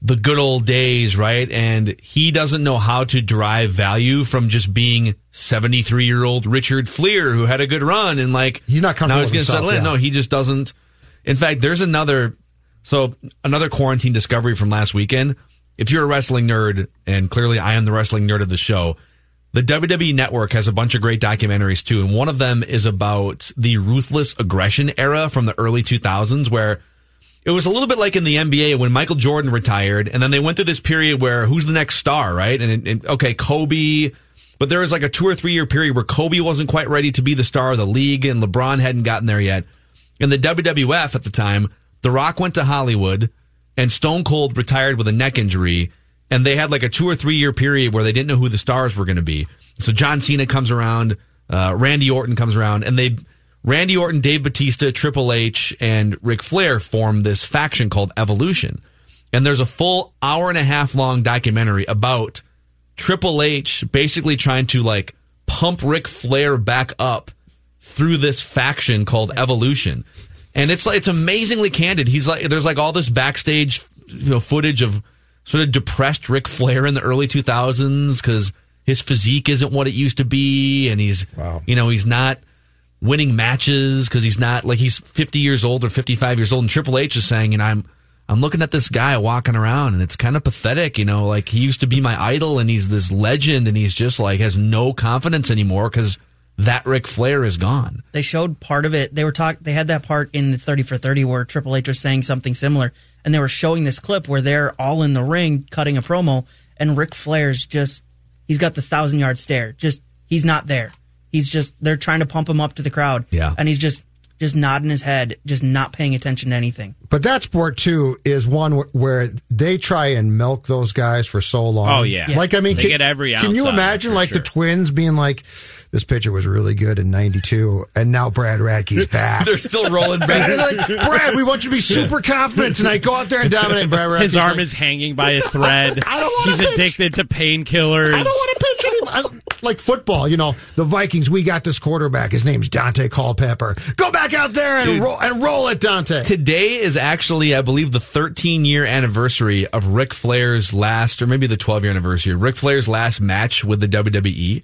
the good old days, right? And he doesn't know how to derive value from just being 73 year old Richard Fliehr who had a good run and like He's not comfortable now he's going to settle in. yeah. No, he just doesn't. In fact, there's another, so another quarantine discovery from last weekend. If you're a wrestling nerd, and clearly I am the wrestling nerd of the show, the WWE Network has a bunch of great documentaries too, and one of them is about the ruthless aggression era from the early 2000s, where it was a little bit like in the NBA when Michael Jordan retired, and then they went through this period where who's the next star, right? And, and okay, Kobe, But there was like a two or three year period where Kobe wasn't quite ready to be the star of the league and LeBron hadn't gotten there yet. In the WWF at the time, The Rock went to Hollywood and Stone Cold retired with a neck injury. And they had like a two or three year period where they didn't know who the stars were going to be. So John Cena comes around, uh, Randy Orton comes around, and they, Randy Orton, Dave Batista, Triple H, and Ric Flair formed this faction called Evolution. And there's a full hour and a half long documentary about Triple H basically trying to like pump Ric Flair back up through this faction called Evolution. And it's like it's amazingly candid. He's like there's like all this backstage you know, footage of sort of depressed Ric Flair in the early 2000s because his physique isn't what it used to be, and he's Wow. you know he's not winning matches because he's not like he's 50 years old or 55 years old. And Triple H is saying, you know, I'm I'm looking at this guy walking around, and it's kind of pathetic. You know, like he used to be my idol, and he's this legend, and he's just like has no confidence anymore because that Ric Flair is gone. They showed part of it. They were talk. They had that part in the thirty for thirty where Triple H was saying something similar, and they were showing this clip where they're all in the ring cutting a promo, and Ric Flair's just he's got the thousand yard stare. Just he's not there. He's just they're trying to pump him up to the crowd. Yeah. and he's just just nodding his head, just not paying attention to anything. But that sport too is one where they try and milk those guys for so long. Oh, yeah. Like I mean, They can, get every Can you out of it, imagine like sure. the Twins being like, "This pitcher was really good in '92, and now Brad Radke's back." They're still rolling And back. like, Brad, we want you to be super confident tonight. Go out there and dominate. Brad Radke's His arm like, is hanging by a thread. I don't wanna He's pitch. addicted to painkillers. I don't want to pitch anymore. I don't- Like football, you know, the Vikings. We got this quarterback. His name's Daunte Culpepper. Go back out there and roll and roll it, Daunte. Today is actually, I believe, the 13 year anniversary of Ric Flair's last, or maybe the 12 year anniversary, of Ric Flair's last match with the WWE.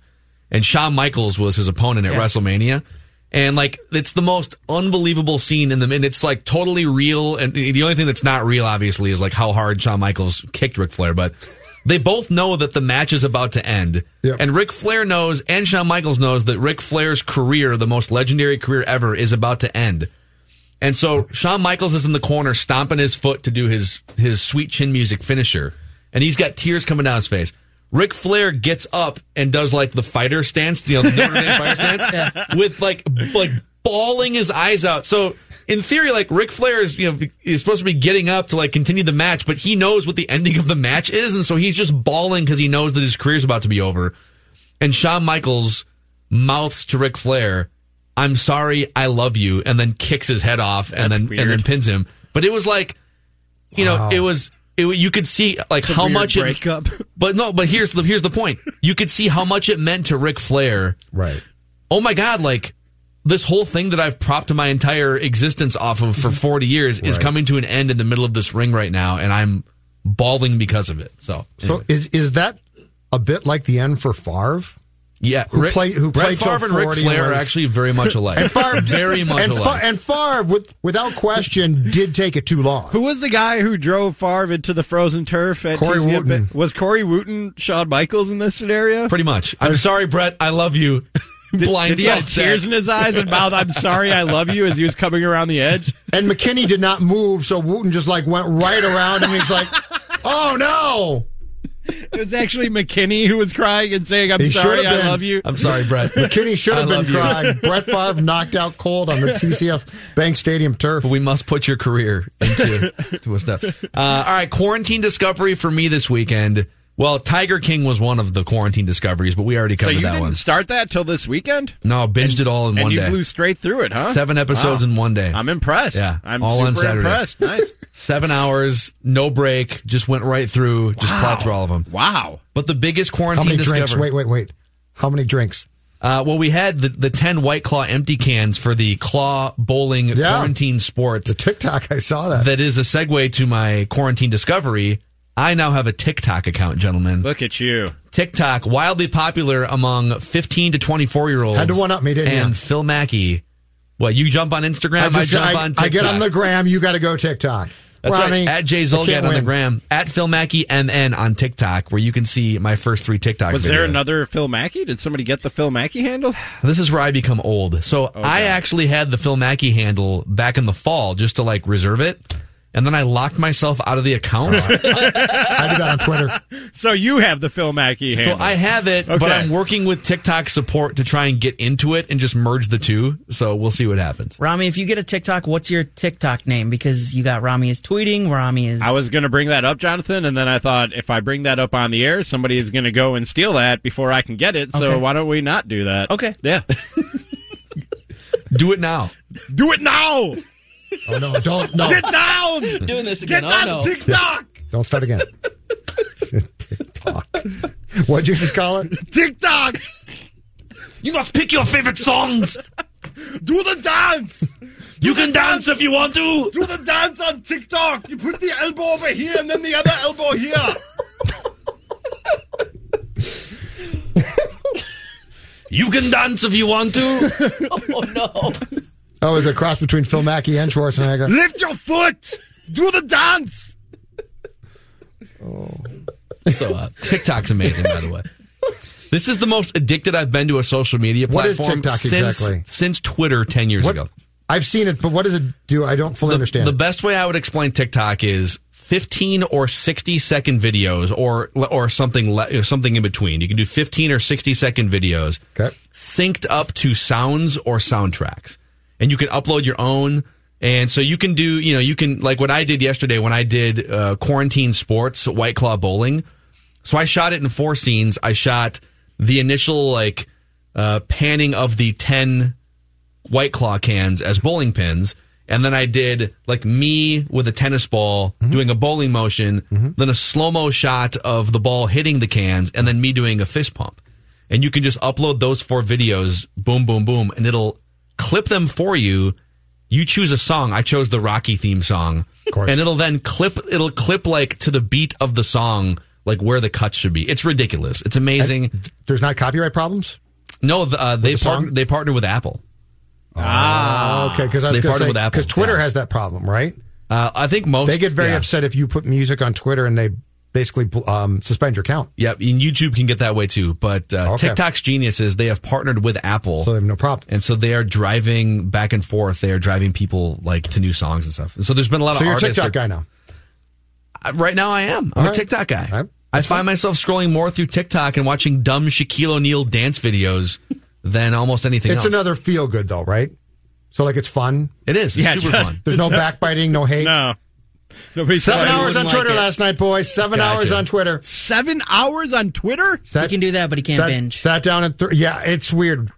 And Shawn Michaels was his opponent at WrestleMania. And like, it's the most unbelievable scene in the, and it's like totally real. And the the only thing that's not real, obviously, is like how hard Shawn Michaels kicked Ric Flair. But they both know that the match is about to end. Yep. And Ric Flair knows, and Shawn Michaels knows that Ric Flair's career, the most legendary career ever, is about to end. And so Shawn Michaels is in the corner stomping his foot to do his his sweet chin music finisher. And he's got tears coming down his face. Ric Flair gets up and does like the fighter stance, you know, the Notre Dame fighter stance, with like like bawling his eyes out. So in theory, like Ric Flair is you know is supposed to be getting up to like continue the match, but he knows what the ending of the match is, and so he's just bawling because he knows that his career's about to be over. And Shawn Michaels mouths to Ric Flair, "I'm sorry, I love you," and then kicks his head off and That's then weird. and then pins him. But it was like, you know, it was. It, you could see like how much breakup. it, but no, but here's the here's the point. You could see how much it meant to Ric Flair. Right. Oh my God! Like this whole thing that I've propped my entire existence off of for 40 years is coming to an end in the middle of this ring right now, and I'm bawling because of it. So, So is is that a bit like the end for Favre? Yeah, Who Rick, played- who Brett played till Favre and Ric 40 Flair are actually very much alike. And Favre, very much and, alike. Fa- and Favre, with, without question, did take it too long. Who was the guy who drove Favre into the frozen turf at Corey TCF? Wootton. Was Corey Wootton Shawn Michaels in this scenario? Pretty much. I'm sorry, Brett. I love you. Blind Did he have tears in his eyes and mouth, I'm sorry, I love you, as he was coming around the edge? And McKinnie did not move, so Wootton just like went right around him. He's like, "Oh no!" It was actually McKinnie who was crying and saying, I'm He sorry, I been. love you. I'm sorry, Brett. McKinnie should have been love you. crying. Brett Favre knocked out cold on the TCF Bank Stadium turf. we must put your career into to a step. Uh, all right, quarantine discovery for me this weekend. Well, Tiger King was one of the quarantine discoveries, but we already covered So covered you that didn't one. start that till this weekend? No, binged it all in and one you day. blew straight through it, huh? Seven episodes Wow. in one day. I'm impressed. Yeah, I'm all super on Saturday. impressed. Nice. Seven hours, no break, just went right through, just plowed through all of them. Wow. But the biggest quarantine How quarantine many discovery. drinks? Wait, wait, wait. How many drinks? Uh, well, we had the, the 10 White Claw empty cans for the Claw Bowling Yeah. quarantine sport. The TikTok, I saw that. that is a segue to my quarantine discovery. I now have a TikTok account, gentlemen. Look at you. TikTok, wildly popular among 15 to 24 year olds. Had to one up me, didn't And you? Phil Mackey. What, you jump on Instagram? I, just- jump I- on TikTok. I get on the gram. You got to go TikTok. That's Ronnie, right. At Jay I Zulgad can't on the gram. At Phil Mackey MN on TikTok, where you can see my first three TikTok Was videos. there another Phil Mackey? Did somebody get the Phil Mackey handle? This is where I become old. So I actually had the Phil Mackey handle back in the fall just to like reserve it. And then I locked myself out of the account. I do that on Twitter. So you have the Phil Mackey So. I have it, but I'm working with TikTok support to try and get into it and just merge the two. So we'll see what happens. Rami, if you get a TikTok, what's your TikTok name? Because you got Rami is tweeting, Rami is. I was going to bring that up, Jonathan, and then I thought if I bring that up on the air, somebody is going to go and steal that before I can get it. So Okay. why don't we not do that? Okay. Yeah. Do it now. do it now. Oh no! Don't no! Get down. doing this Get again. on oh, no. TikTok. Don't start again. TikTok. What'd you just call it? TikTok. You must pick your favorite songs. Do the dance. You can dance if you want to. Do the dance on TikTok. You put the elbow over here and then the other elbow here. You can dance if you want to. oh no! Oh, it's a cross between Phil Mackey and Schwarzenegger. Lift your foot. Do the dance. Oh. So uh, TikTok's amazing, by the way. This is the most addicted I've been to a social media What is platform TikTok since, exactly? since Twitter ten years What, ago. I've seen it, but what does it do? I don't fully The, understand. the best way I would explain TikTok is 15 or 60 second videos, or or something le- something in between. You can do 15 or 60 second videos, Okay. synced up to sounds or soundtracks, and you can upload your own. And so you can do, you know, you can like what I did yesterday when I did uh, quarantine sports White Claw bowling. So I shot it in four scenes. I shot the initial like uh, panning of the 10 White Claw cans as bowling pins. And then I did like me with a tennis ball doing a bowling motion, then a slow mo shot of the ball hitting the cans, and then me doing a fist pump. And you can just upload those four videos, boom, boom, boom, and it'll clip them for you. You choose a song. I chose the Rocky theme song. Of course. And it'll then clip, it'll clip like to the beat of the song, like where the cuts should be. It's ridiculous. It's amazing. There's not copyright problems. No, uh, they the song? partner, they partner with Apple. Ah, okay. Because I was They going to partnered say with Apple, because Twitter yeah. has that problem, right? Uh, I think most They get very yeah. upset if you put music on Twitter and they basically um, suspend your account. Yep, and YouTube can get that way too. But uh, Okay. TikTok's genius is they have partnered with Apple, So they have no problem. and so they are driving back and forth. They are driving people like to new songs and stuff. And so there's been a lot of people. So of you're a artists. TikTok that- guy now. Uh, Right now, I am. I'm All a right. TikTok guy. All right. I find myself scrolling more through TikTok and watching dumb Shaquille O'Neal dance videos than almost anything It's else. another feel good though, right? So like it's fun. It is. It's Yeah, super John. fun. There's no backbiting, no hate. No. Nobody Seven hours on Twitter like last night, boys. Seven Gotcha. hours on Twitter. Seven hours on Twitter? Sat, He can do that, but he can't sat, binge. Sat down at th- yeah, it's weird.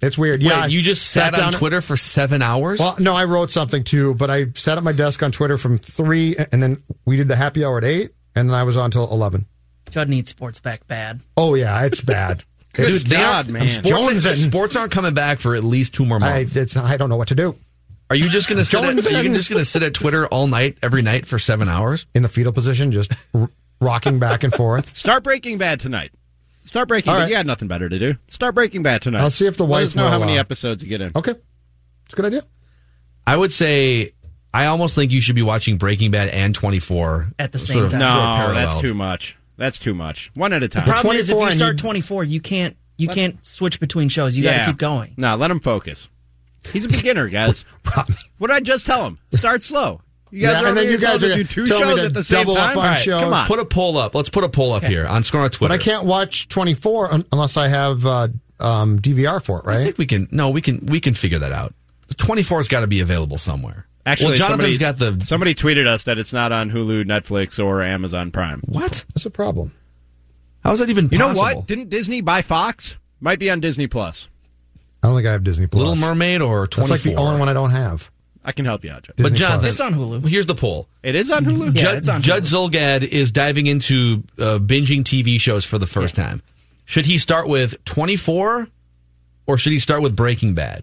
It's weird. Yeah, Wait, you just sat, on down at- Twitter for seven hours? Well, no, I wrote something too, but I sat at my desk on Twitter from three, and then we did the happy hour at eight, and then I was on till eleven. Judd needs sports back bad. Oh yeah, it's bad. Dude, It's- God, are, man. Sports, Jones and- sports aren't coming back for at least two more I, months. it's, I don't know what to do Are you just gonna sit? At, are you just gonna sit at Twitter all night, every night for seven hours? in the fetal position, just r- rocking back and forth. Start Breaking Bad tonight. Start Breaking All Bad. right. You got nothing better to do. Start Breaking Bad tonight. I'll see if the Let wife us know how many uh, episodes you get in. Okay, it's a good idea. I would say I almost think you should be watching Breaking Bad and 24 At the sort same of time. No, parallel. that's too much. That's too much. One at a time. The problem is, if you start 24, you can't you can't switch between shows. You got to keep going. No, let them focus. He's a beginner, guys. what did I just tell him? Start slow. You guys Yeah, are and then you guys are to do two telling me shows at the same double up time. on All right, shows. Come on. Put a poll up. Let's put a poll up here on Score on Twitter. But I can't watch 24 un- unless I have uh, um, DVR for it, right? I think we can. No, we can. We can figure that out. 24's got to be available somewhere. Actually, well, Jonathan's somebody, got the somebody tweeted us that it's not on Hulu, Netflix, or Amazon Prime. what? That's a problem. How is that even You know possible? what? Didn't Disney buy Fox? Might be on Disney Plus. I don't think I have Disney Plus. Little Mermaid or 24? That's like the only one I don't have. I can help you out, Joe. But Disney Jonathan, Plus. It's on Hulu. Here's the poll. It is on Hulu. Yeah, Judd, it's on Judd Hulu. Zulgad is diving into uh, binging TV shows for the first time. Should he start with 24 or should he start with Breaking Bad?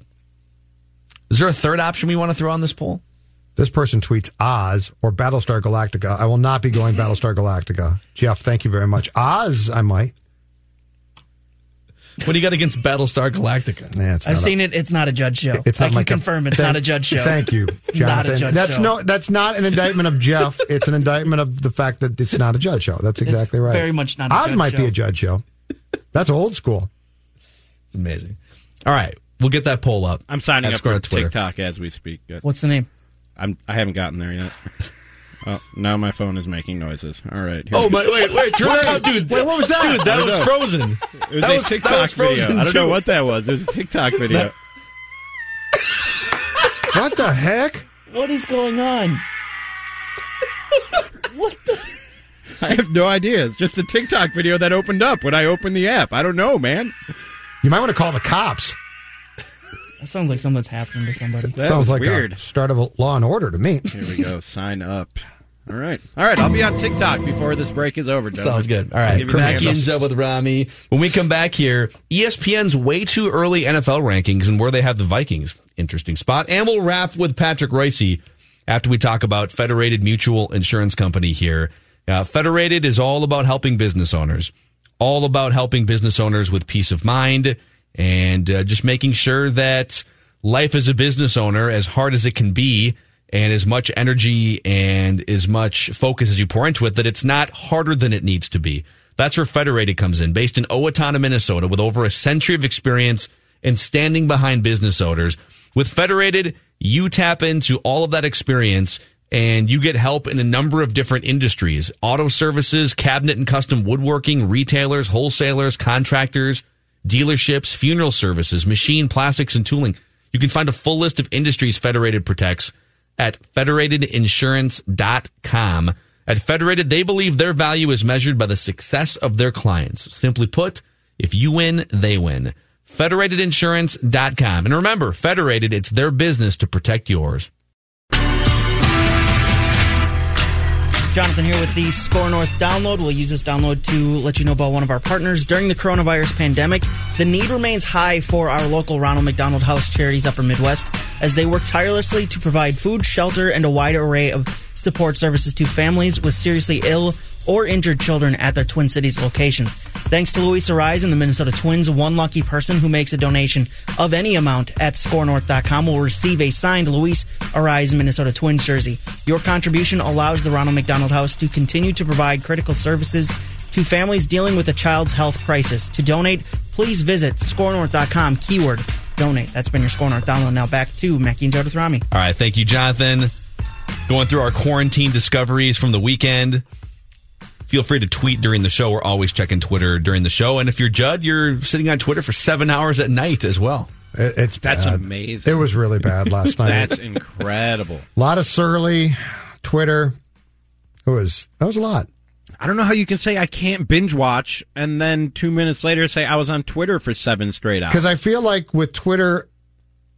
Is there a third option we want to throw on this poll? This person tweets Oz or Battlestar Galactica. I will not be going Battlestar Galactica. Jeff, thank you very much. Oz, I might. What do you got against Battlestar Galactica? Nah, it's I've not a- seen it. It's not a judge show. It's I not can my cup- confirm it's Thank- not a judge show. Thank you, It's not a Jonathan. judge that's show. no. That's not an indictment of Jeff. It's an indictment of the fact that it's not a judge show. That's exactly right. very much not a Oz judge might be a judge show. That's old school. It's amazing. All right, we'll get that poll up. I'm signing At up for. TikTok as we speak. Good. What's the name? I'm, I haven't gotten there yet. Oh, now my phone is making noises. All right. Oh my! Wait, wait, turn that out, dude. Wait, what was that? Dude, that was know. frozen. It was that a was- TikTok was frozen, video. I don't know what that was. It was a TikTok video. What the heck? What is going on? what the? I have no idea. It's just a TikTok video that opened up when I opened the app. I don't know, man. You might want to call the cops. That sounds like something that's happening to somebody. That Sounds like weird. a start of a Law and Order to me. Here we go. Sign up. All right. All right. I'll be on TikTok before this break is over. gentlemen. Sounds good. All right, Give me the Mackey and handle. Joe with Rami. When we come back here, ESPN's way too early NFL rankings and where they have the Vikings. Interesting spot. And we'll wrap with Patrick Reusse after we talk about Federated Mutual Insurance Company here. Uh, Federated is all about helping business owners, all about helping business owners with peace of mind and uh, just making sure that life as a business owner, as hard as it can be, and as much energy and as much focus as you pour into it, that it's not harder than it needs to be. That's where Federated comes in, based in Owatonna, Minnesota, with over a century of experience and standing behind business owners. With Federated, you tap into all of that experience and you get help in a number of different industries auto services, cabinet and custom woodworking, retailers, wholesalers, contractors, dealerships, funeral services, machine, plastics, and tooling. You can find a full list of industries Federated protects at federatedinsurance.com. At Federated, they believe their value is measured by the success of their clients. Simply put, if you win, they win. Federatedinsurance.com. And remember, Federated, it's their business to protect yours. Jonathan here with the Score North download. We'll use this download to let you know about one of our partners. During the coronavirus pandemic, the need remains high for our local Ronald McDonald House Charities Upper Midwest as they work tirelessly to provide food, shelter, and a wide array of support services to families with seriously ill or injured children at their Twin Cities locations. Thanks to Luis Arraez and the Minnesota Twins, one lucky person who makes a donation of any amount at scorenorth.com will receive a signed Luis Arraez Minnesota Twins jersey. Your contribution allows the Ronald McDonald House to continue to provide critical services to families dealing with a child's health crisis. To donate, please visit scorenorth.com keyword donate. That's been your Score North download. Now back to Mackey and Joe with Rami. All right. Thank you, Jonathan. Going through our quarantine discoveries from the weekend. Feel free to tweet during the show. We're always checking Twitter during the show. And if you're Judd, you're sitting on Twitter for seven hours at night as well. It, it's That's bad. amazing. It was really bad last night. That's incredible. a lot of surly Twitter. It was that was a lot. I don't know how you can say I can't binge watch and then two minutes later say I was on Twitter for seven straight hours. Because I feel like with Twitter,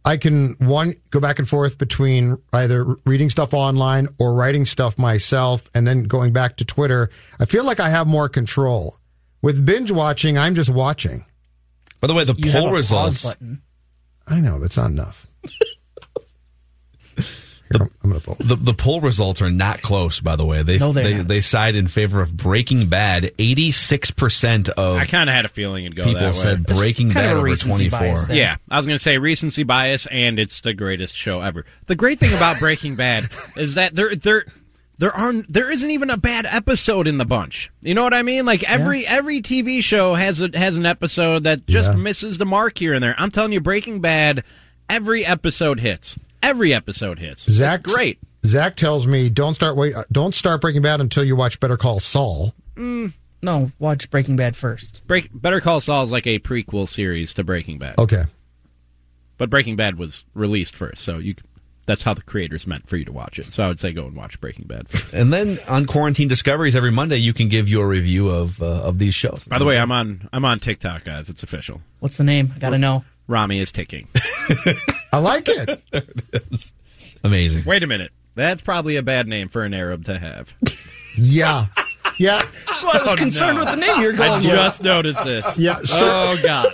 I can one go back and forth between either reading stuff online or writing stuff myself, and then going back to Twitter. I feel like I have more control. With binge watching, I'm just watching. By the way, the You have poll a pause results. button. I know that's not enough. Here, I'm, I'm going to vote. The, the poll results are not close, by the way. They No, they're they, not. they side in favor of Breaking Bad. Eighty six percent of I kind of had a feeling it'd go people that way. said Breaking kind Bad over twenty four. Yeah, I was going to say recency bias, and it's the greatest show ever. The great thing about Breaking Bad is that there there there aren't there isn't even a bad episode in the bunch. You know what I mean? Like every every TV show has a has an episode that just Yeah. misses the mark here and there. I'm telling you, Breaking Bad, every episode hits. Every episode hits. Zach, it's great. Zach tells me don't start wait, uh, don't start Breaking Bad until you watch Better Call Saul. No, watch Breaking Bad first. Break, Better Call Saul is like a prequel series to Breaking Bad, Okay, but Breaking Bad was released first, so you that's how the creators meant for you to watch it. So I would say go and watch Breaking Bad first. And then on Quarantine Discoveries every Monday, you can give your review of uh, of these shows. By the way, I'm on I'm on TikTok, guys. It's official. What's the name? I gotta know. Rami is ticking. I like it. amazing. Wait a minute. That's probably a bad name for an Arab to have. yeah, yeah, That's why I was concerned with the name you're I going with. just noticed this. yeah. So, Oh God.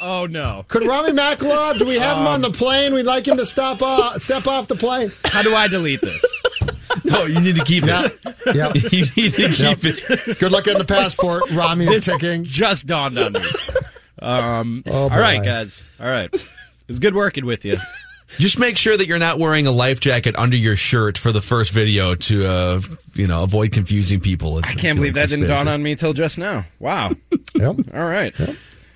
Oh no. could Rami Maklov? Do we have him on the plane? We'd like him to stop off, step off the plane. How do I delete this? No, you need to keep it. Yeah. you need to Yep. keep it. Good luck getting the passport. Rami is ticking. Just dawned on me. Um, Oh, all right, guys. All right. It was good working with you. Just make sure that you're not wearing a life jacket under your shirt for the first video to, uh, you know, avoid confusing people. I can't believe that didn't dawn on me till just now. Wow. Yep. All right.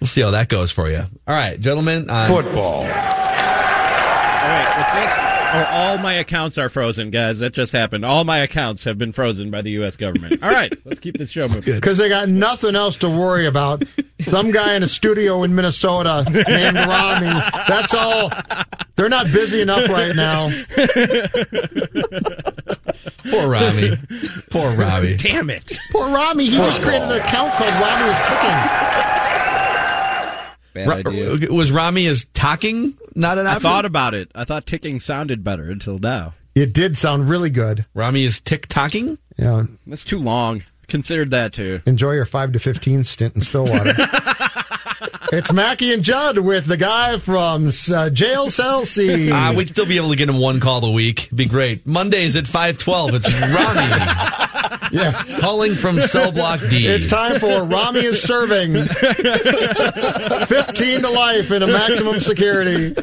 We'll see how that goes for you. All right, gentlemen. On, Football. All right. What's this? Oh, all my accounts are frozen, guys. That just happened. All my accounts have been frozen by the U.S. government. All right, let's keep this show moving. Because they got nothing else to worry about. Some guy in a studio in Minnesota named Rami. That's all. They're not busy enough right now. Poor Rami. Poor Rami. Damn it. Poor Rami. He just created an account called Rami is Ticking. Bad Ra- idea. was Rami as talking not an I thought about it. I thought ticking sounded better until now. It did sound really good. Rami is tick tocking. Yeah. That's too long. Considered that too. Enjoy your 5 to 15 stint in Stillwater. it's Mackey and Judd with the guy from uh, Jail Cell C. Uh, we'd still be able to get him one call a week. It'd be great. Mondays at five twelve. It's Rami yeah. calling from cell block D. It's time for Rami is serving 15 to life in a maximum security.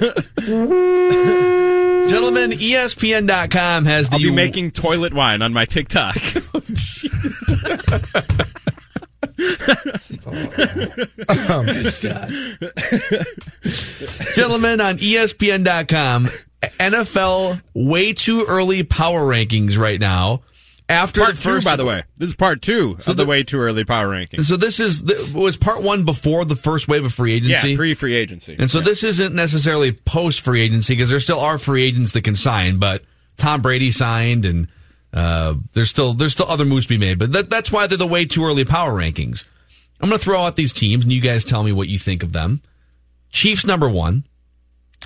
Gentlemen, ESPN.com has the I'll be making toilet wine on my TikTok. Oh my god. Gentlemen, on ESPN.com, NFL way too early power rankings right now. After part the first, two, by the way. This is part two of the, the- way too early power ranking. So this is the, was part one before the first wave of free agency. Yeah, pre free agency. And so this isn't necessarily post free agency because there still are free agents that can sign, but Tom Brady signed and uh, there's still there's still other moves to be made. But that, that's why they're the way too early power rankings. I'm going to throw out these teams and you guys tell me what you think of them. Chiefs number one,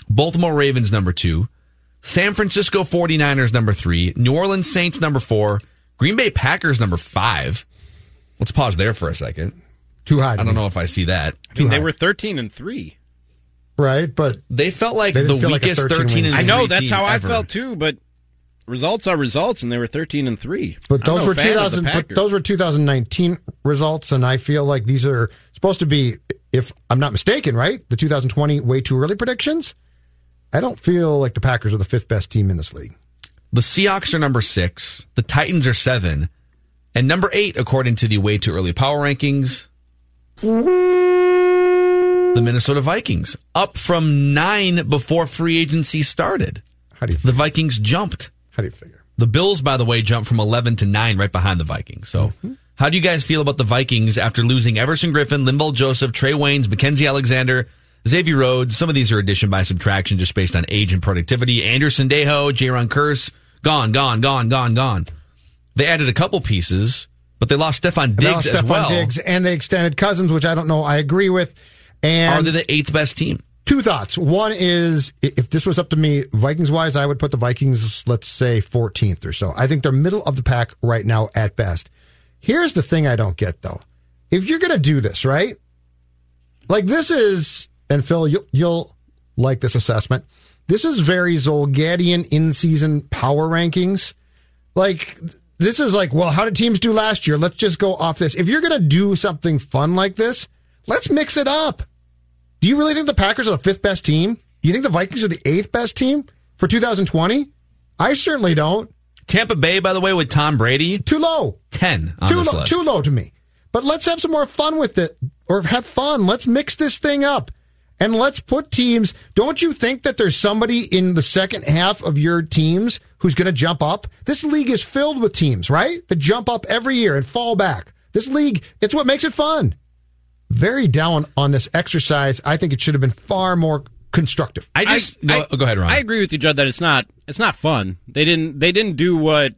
Baltimore Ravens number two, San Francisco 49ers number three, New Orleans Saints number four, Green Bay Packers number five. Let's pause there for a second. Too high. I don't know if I see that. I mean, they were 13 and 3. Right, but They felt like They the didn't like weakest 13 13 and win I know, that's team how I felt too, but results are results, and they were 13 and 3. But those were fan of the 2000. But those were 2019 results, and I feel like these are supposed to be, if I'm not mistaken, right? The 2020 way too early predictions. I don't feel like the Packers are the fifth best team in this league. The Seahawks are number six. The Titans are seven. And number eight, according to the way too early power rankings, the Minnesota Vikings, up from nine before free agency started. How do you The Vikings jumped. how do you figure? The Bills, by the way, jumped from 11 to 9 right behind the Vikings. So, Mm-hmm. how do you guys feel about the Vikings after losing Everson Griffen, Linval Joseph, Trae Waynes, Mackensie Alexander, Xavier Rhodes? Some of these are addition by subtraction just based on age and productivity. Andrew Sendejo, Jayron Kearse, gone, gone, gone, gone, gone. They added a couple pieces, but they lost Stefon Diggs lost as Stefon well. Diggs, and they extended Cousins, which I don't know. I agree with. And Are they the eighth best team? two thoughts. One is if this was up to me, Vikings wise, I would put the Vikings, let's say 14th or so. I think they're middle of the pack right now at best. Here's the thing I don't get though. If you're going to do this, right? Like this is, and Phil, you'll, you'll like this assessment. This is very Zulgadian in season power rankings. Like, this is like, well, how did teams do last year? Let's just go off this. If you're going to do something fun like this, let's mix it up. Do you really think the Packers are the fifth best team? Do you think the Vikings are the eighth best team for 2020? I certainly don't. Tampa Bay, by the way, with Tom Brady, Too low. 10 on Too low. list. Too low to me. But let's have some more fun with it, or have fun. Let's mix this thing up, and let's put teams. Don't you think that there's somebody in the second half of your teams who's going to jump up? This league is filled with teams, right? That jump up every year and fall back. This league, it's what makes it fun. Very down on this exercise. I think it should have been far more constructive. I just, go, go ahead, Ron. I agree with you, Judd, that it's not it's not fun. They didn't they didn't do what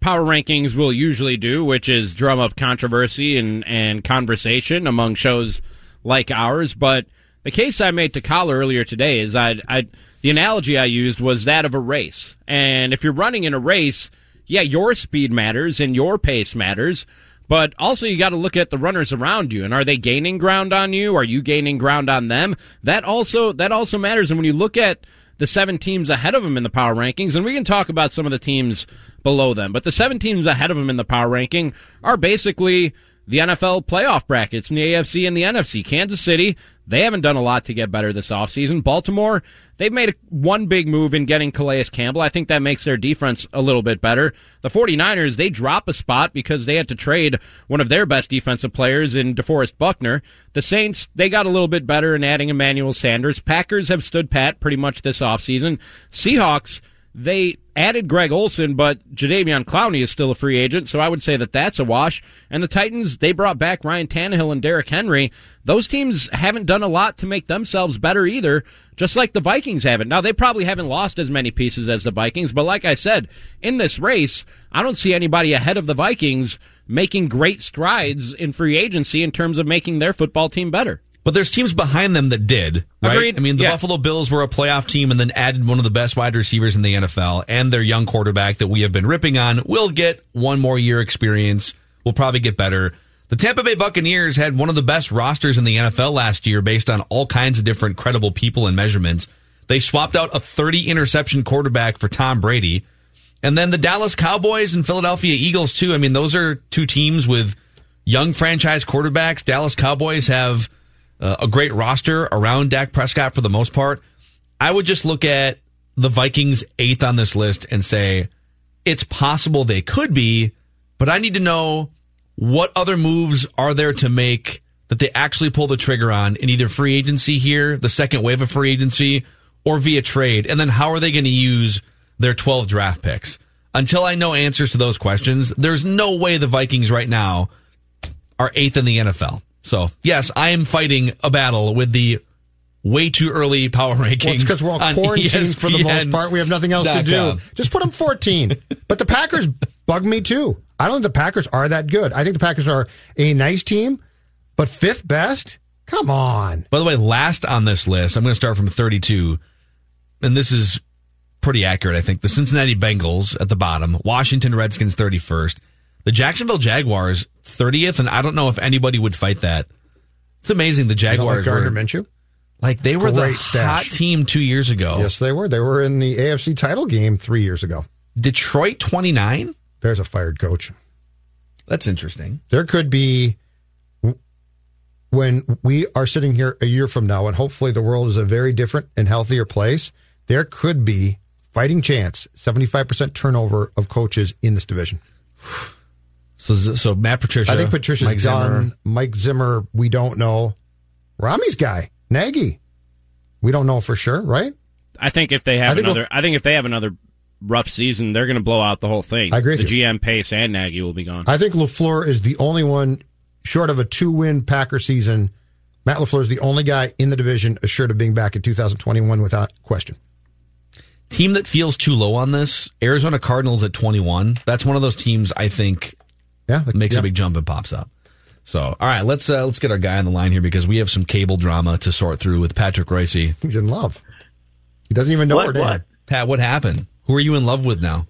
power rankings will usually do, which is drum up controversy and, and conversation among shows like ours. But the case I made to Collar earlier today is I, I the analogy I used was that of a race. And if you're running in a race, yeah, your speed matters and your pace matters. But also, you got to look at the runners around you, and are they gaining ground on you? Are you gaining ground on them? That also that also matters. And when you look at the seven teams ahead of them in the power rankings, and we can talk about some of the teams below them, but the seven teams ahead of them in the power ranking are basically the NFL playoff brackets in the AFC and the NFC. Kansas City, they haven't done a lot to get better this offseason. Baltimore, they've made one big move in getting Calais Campbell. I think that makes their defense a little bit better. The 49ers, they drop a spot because they had to trade one of their best defensive players in DeForest Buckner. The Saints, they got a little bit better in adding Emmanuel Sanders. Packers have stood pat pretty much this offseason. Seahawks, They added Greg Olsen, but Jadeveon Clowney is still a free agent, so I would say that that's a wash. And the Titans, they brought back Ryan Tannehill and Derrick Henry. Those teams haven't done a lot to make themselves better either, just like the Vikings haven't. Now, they probably haven't lost as many pieces as the Vikings, but like I said, in this race, I don't see anybody ahead of the Vikings making great strides in free agency in terms of making their football team better. But there's teams behind them that did, right? Agreed. I mean, the Yeah. Buffalo Bills were a playoff team and then added one of the best wide receivers in the NFL and their young quarterback that we have been ripping on will get one more year experience. Will probably get better. The Tampa Bay Buccaneers had one of the best rosters in the NFL last year based on all kinds of different credible people and measurements. They swapped out a 30 interception quarterback for Tom Brady. And then the Dallas Cowboys and Philadelphia Eagles too. I mean, those are two teams with young franchise quarterbacks. Dallas Cowboys have uh, a great roster around Dak Prescott for the most part. I would just look at the Vikings eighth on this list and say it's possible they could be, but I need to know what other moves are there to make that they actually pull the trigger on in either free agency here, the second wave of free agency, or via trade, and then how are they going to use their 12 draft picks? Until I know answers to those questions, there's no way the Vikings right now are eighth in the NFL. So, yes, I am fighting a battle with the way too early power rankings. Well, because we're all quarantined for the most part. We have nothing else to do. com. Just put them 14. but the Packers bug me too. I don't think the Packers are that good. I think the Packers are a nice team, but fifth best? Come on. By the way, last on this list, I'm going to start from 32, and this is pretty accurate, I think. The Cincinnati Bengals at the bottom, Washington Redskins 31st, the Jacksonville Jaguars 30th, and I don't know if anybody would fight that. It's amazing the You don't like Jaguars Gardner were Minshew? like they were the Great stash. hot team two years ago. Yes, they were. They were in the AFC title game three years ago. Detroit 29. There's a fired coach. That's interesting. There could be when we are sitting here a year from now, and hopefully the world is a very different and healthier place. There could be fighting chance, seventy five percent turnover of coaches in this division. So, so Matt Patricia. I think Patricia's Mike Zimmer. done. Mike Zimmer, we don't know. Rami's guy, Nagy, we don't know for sure, right? I think if they have I think another, I think if they have another rough season, they're going to blow out the whole thing. I agree with The you. GM Pace and Nagy will be gone. I think Lafleur is the only one short of a two win Packer season. Matt Lafleur is the only guy in the division assured of being back in 2021 without question. team that feels too low on this, Arizona Cardinals at 21. That's one of those teams I think Yeah, like- makes yeah. a big jump and pops up. So, all right, let's uh, let's get our guy on the line here because we have some cable drama to sort through with Patrick Reusse. He's in love. He doesn't even know What, her name. what? Pat, what happened? Who are you in love with now?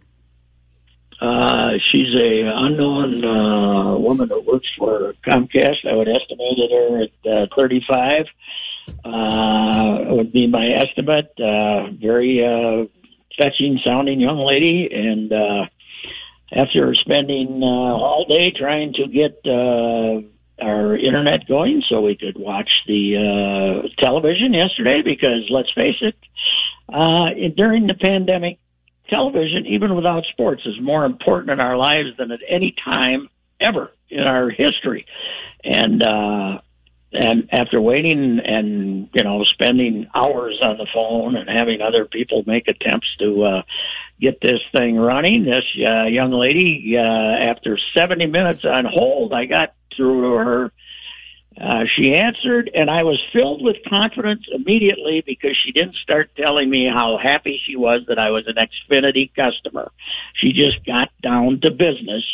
Uh, she's a unknown uh, woman that works for Comcast. I would estimate her at uh, 35. Uh, would be my estimate. Uh, very uh, fetching sounding young lady, and uh, after spending uh, all day trying to get uh, our internet going so we could watch the uh, television yesterday, because let's face it, uh, during the pandemic, television, even without sports, is more important in our lives than at any time ever in our history. And uh, and after waiting and you know spending hours on the phone and having other people make attempts to uh, get this thing running, this uh, young lady, uh, after 70 minutes on hold, I got through to her. Uh, she answered, and I was filled with confidence immediately because she didn't start telling me how happy she was that I was an Xfinity customer. She just got down to business,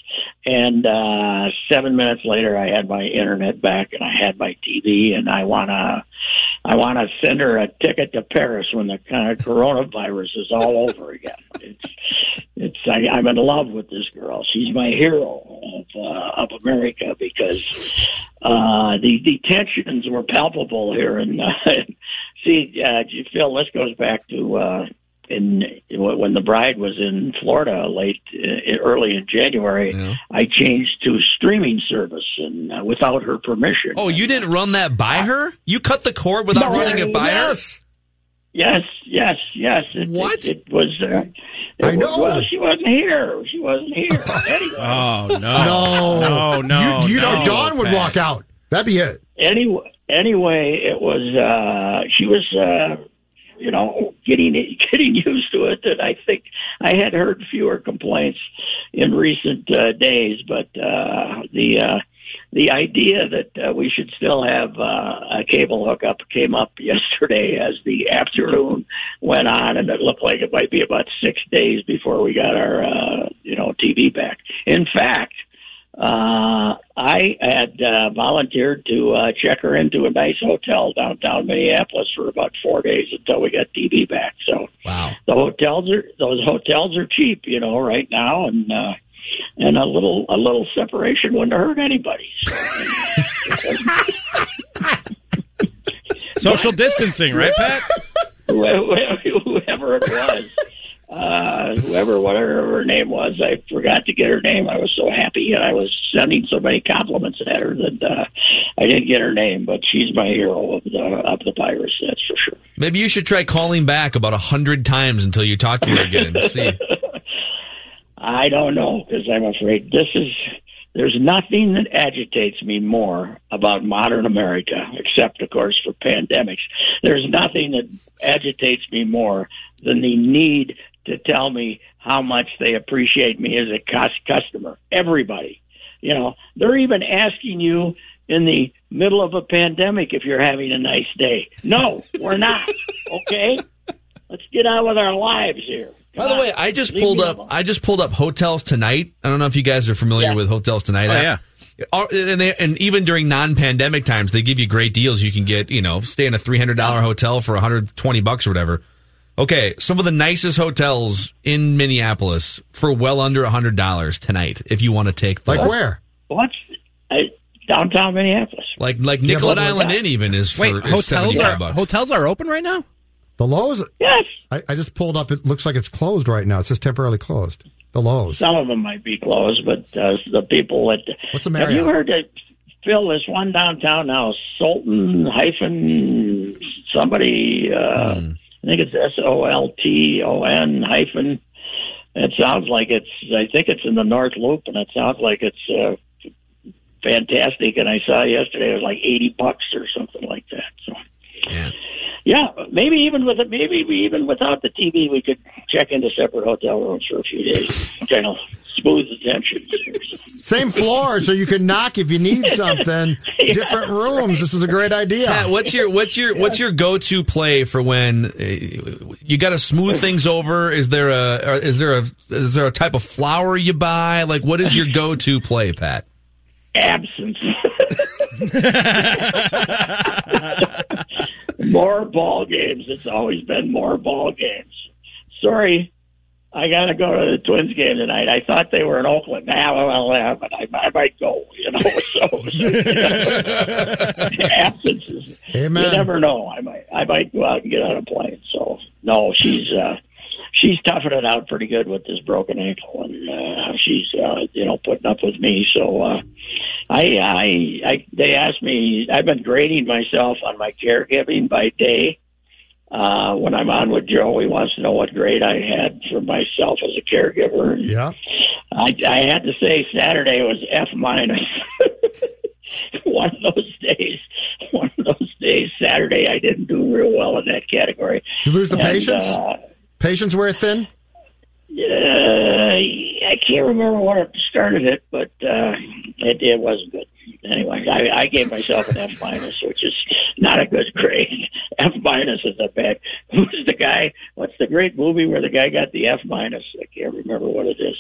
and uh, seven minutes later, I had my internet back and I had my TV, and I wanna, I wanna send her a ticket to Paris when the kind of coronavirus is all over again. It's, it's I, I'm in love with this girl. She's my hero of uh, of America because uh, the the tensions were palpable here. And uh, see, uh, Phil, this goes back to uh, in when the bride was in Florida late uh, early in January. I changed to streaming service and uh, without her permission. Oh, you didn't run that by her? You cut the cord without No, running it by yes. Yes, yes, yes. It, What? It, it was. Uh, it I was- know. Well, she wasn't here. She wasn't here. Anyway. Oh no, No, no, no, You, you know, no, Dawn would walk out. That'd be it. anyway, anyway, it was. Uh, she was. You know, getting getting used to it. And I think I had heard fewer complaints in recent uh, days, but uh, the uh, the idea that uh, we should still have uh, a cable hookup came up yesterday as the afternoon went on, and it looked like it might be about six days before we got our uh, you know TV back. In fact. Uh, I had uh, volunteered to uh, check her into a nice hotel downtown Minneapolis for about four days until we got TV back. So Wow. the hotels are those hotels are cheap, you know, right now, and uh, and a little a little separation wouldn't hurt anybody. Social distancing, right, Pat? whoever it was, uh, whoever whatever her name was, I forgot to get her name. I was so happy, and I was sending so many compliments at her that uh, I didn't get her name. But she's my hero of the of the Pirates, that's for sure. Maybe you should try calling back about a hundred times until you talk to her again and see. I don't know because I'm afraid this is. There's nothing that agitates me more about modern America, except, of course, for pandemics. There's nothing that agitates me more than the need to tell me how much they appreciate me as a cus- customer. Everybody. You know, they're even asking you in the middle of a pandemic if you're having a nice day. No, we're not. Okay? Let's get on with our lives here. By the way, I just Leave pulled up. alone. I just pulled up hotels tonight. I don't know if you guys are familiar Yeah. with hotels tonight. Oh, app. Uh, And they, and even during non-pandemic times, they give you great deals. You can get, you know, stay in a three hundred dollar hotel for one hundred twenty bucks or whatever. Okay, some of the nicest hotels in Minneapolis for well under hundred dollars tonight. If you want to take the Like where? What's I, downtown Minneapolis? like like Yeah, Nicollet but- Island Inn even is for Wait, is hotels seventy are bucks. hotels are open right now. The Loews. Yes. I, I just pulled up. It looks like it's closed right now. It says temporarily closed. The Loews. Some of them might be closed, but uh, the people that What's the have you heard that Phil? This one downtown now, Sultan hyphen somebody. Uh, Hmm. I think it's S O L T O N hyphen. It sounds like it's. I think it's in the North Loop, and it sounds like it's uh, fantastic. And I saw yesterday it was like eighty bucks or something like that. So. Yeah. Yeah, maybe even with it, maybe we- even without the TV, we could check into separate hotel rooms for a few days, kind of smooth the tensions. Same floor, so you can knock if you need something. Different rooms. This is a great idea. Pat, what's your what's your what's your go to play for when uh, you got to smooth things over? Is there a is there a is there a type of flower you buy? Like, what is your go to play, Pat? Absence. more ball games. It's always been more ball games. Sorry, I got to go to the Twins game tonight. I thought they were in Oakland. Now, well, yeah, but I, I might go. You know, so, so you know, absences. Amen. You never know. I might I might go out and get on a plane. So no, she's uh she's toughing it out pretty good with this broken ankle, and uh, she's uh, you know putting up with me. So uh, I I I they asked me. I've been grading myself on my caregiving by day. Uh, when I'm on with Joe, he wants to know what grade I had for myself as a caregiver. And Yeah. I, I had to say Saturday was F minus. one of those days, one of those days, Saturday, I didn't do real well in that category. Did you lose the And, patience? Uh, Patience wear thin? uh, I can't remember what started it, but uh, it, it wasn't good. Anyway, I, I gave myself an F minus, which is not a good grade. F minus is a bad. Who's the guy? What's the great movie where the guy got the F minus? I can't remember what it is.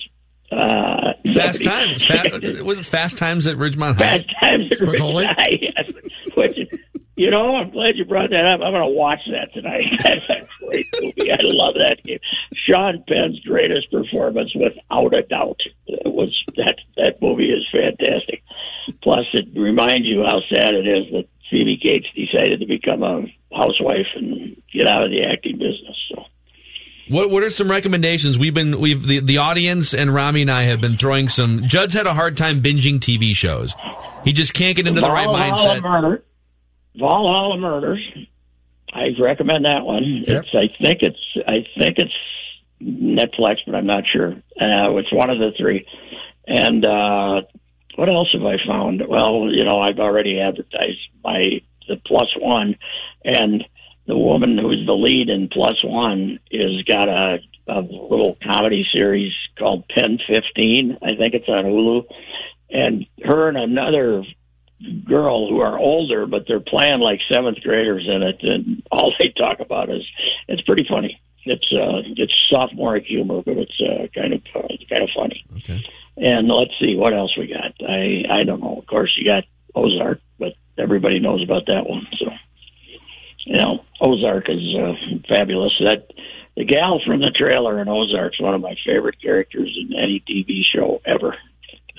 Uh, Fast somebody- times. Fa- was it Fast Times at Ridgemont High? Fast Times at Spicoli? Ridgemont, yes. Which, you know, I'm glad you brought that up. I'm going to watch that tonight. That's a great movie. I love that game. Sean Penn's greatest performance, without a doubt, It was that that movie is fantastic. Plus, it reminds you how sad it is that Phoebe Cates decided to become a housewife and get out of the acting business. So. What What are some recommendations? We've been we've the, the audience and Rami and I have been throwing some. Judd's had a hard time binging TV shows. He just can't get into the right mindset. Murder. Valhalla Murders. I recommend that one. Yep. It's. I think it's. I think it's Netflix, but I'm not sure. Uh, it's one of the three. And uh, what else have I found? Well, you know, I've already advertised my the plus one, and the woman who's the lead in Plus One is got a, a little comedy series called Pen Fifteen. I think it's on Hulu, and her and another girl who are older, but they're playing like seventh graders in it, and all they talk about is it's pretty funny. It's uh, it's sophomoric humor, but it's uh, kind of uh, it's kind of funny. Okay. And let's see what else we got. I I don't know. Of course, you got Ozark, but everybody knows about that one. So you know, Ozark is uh, fabulous. That the gal from the trailer in Ozark's one of my favorite characters in any TV show ever.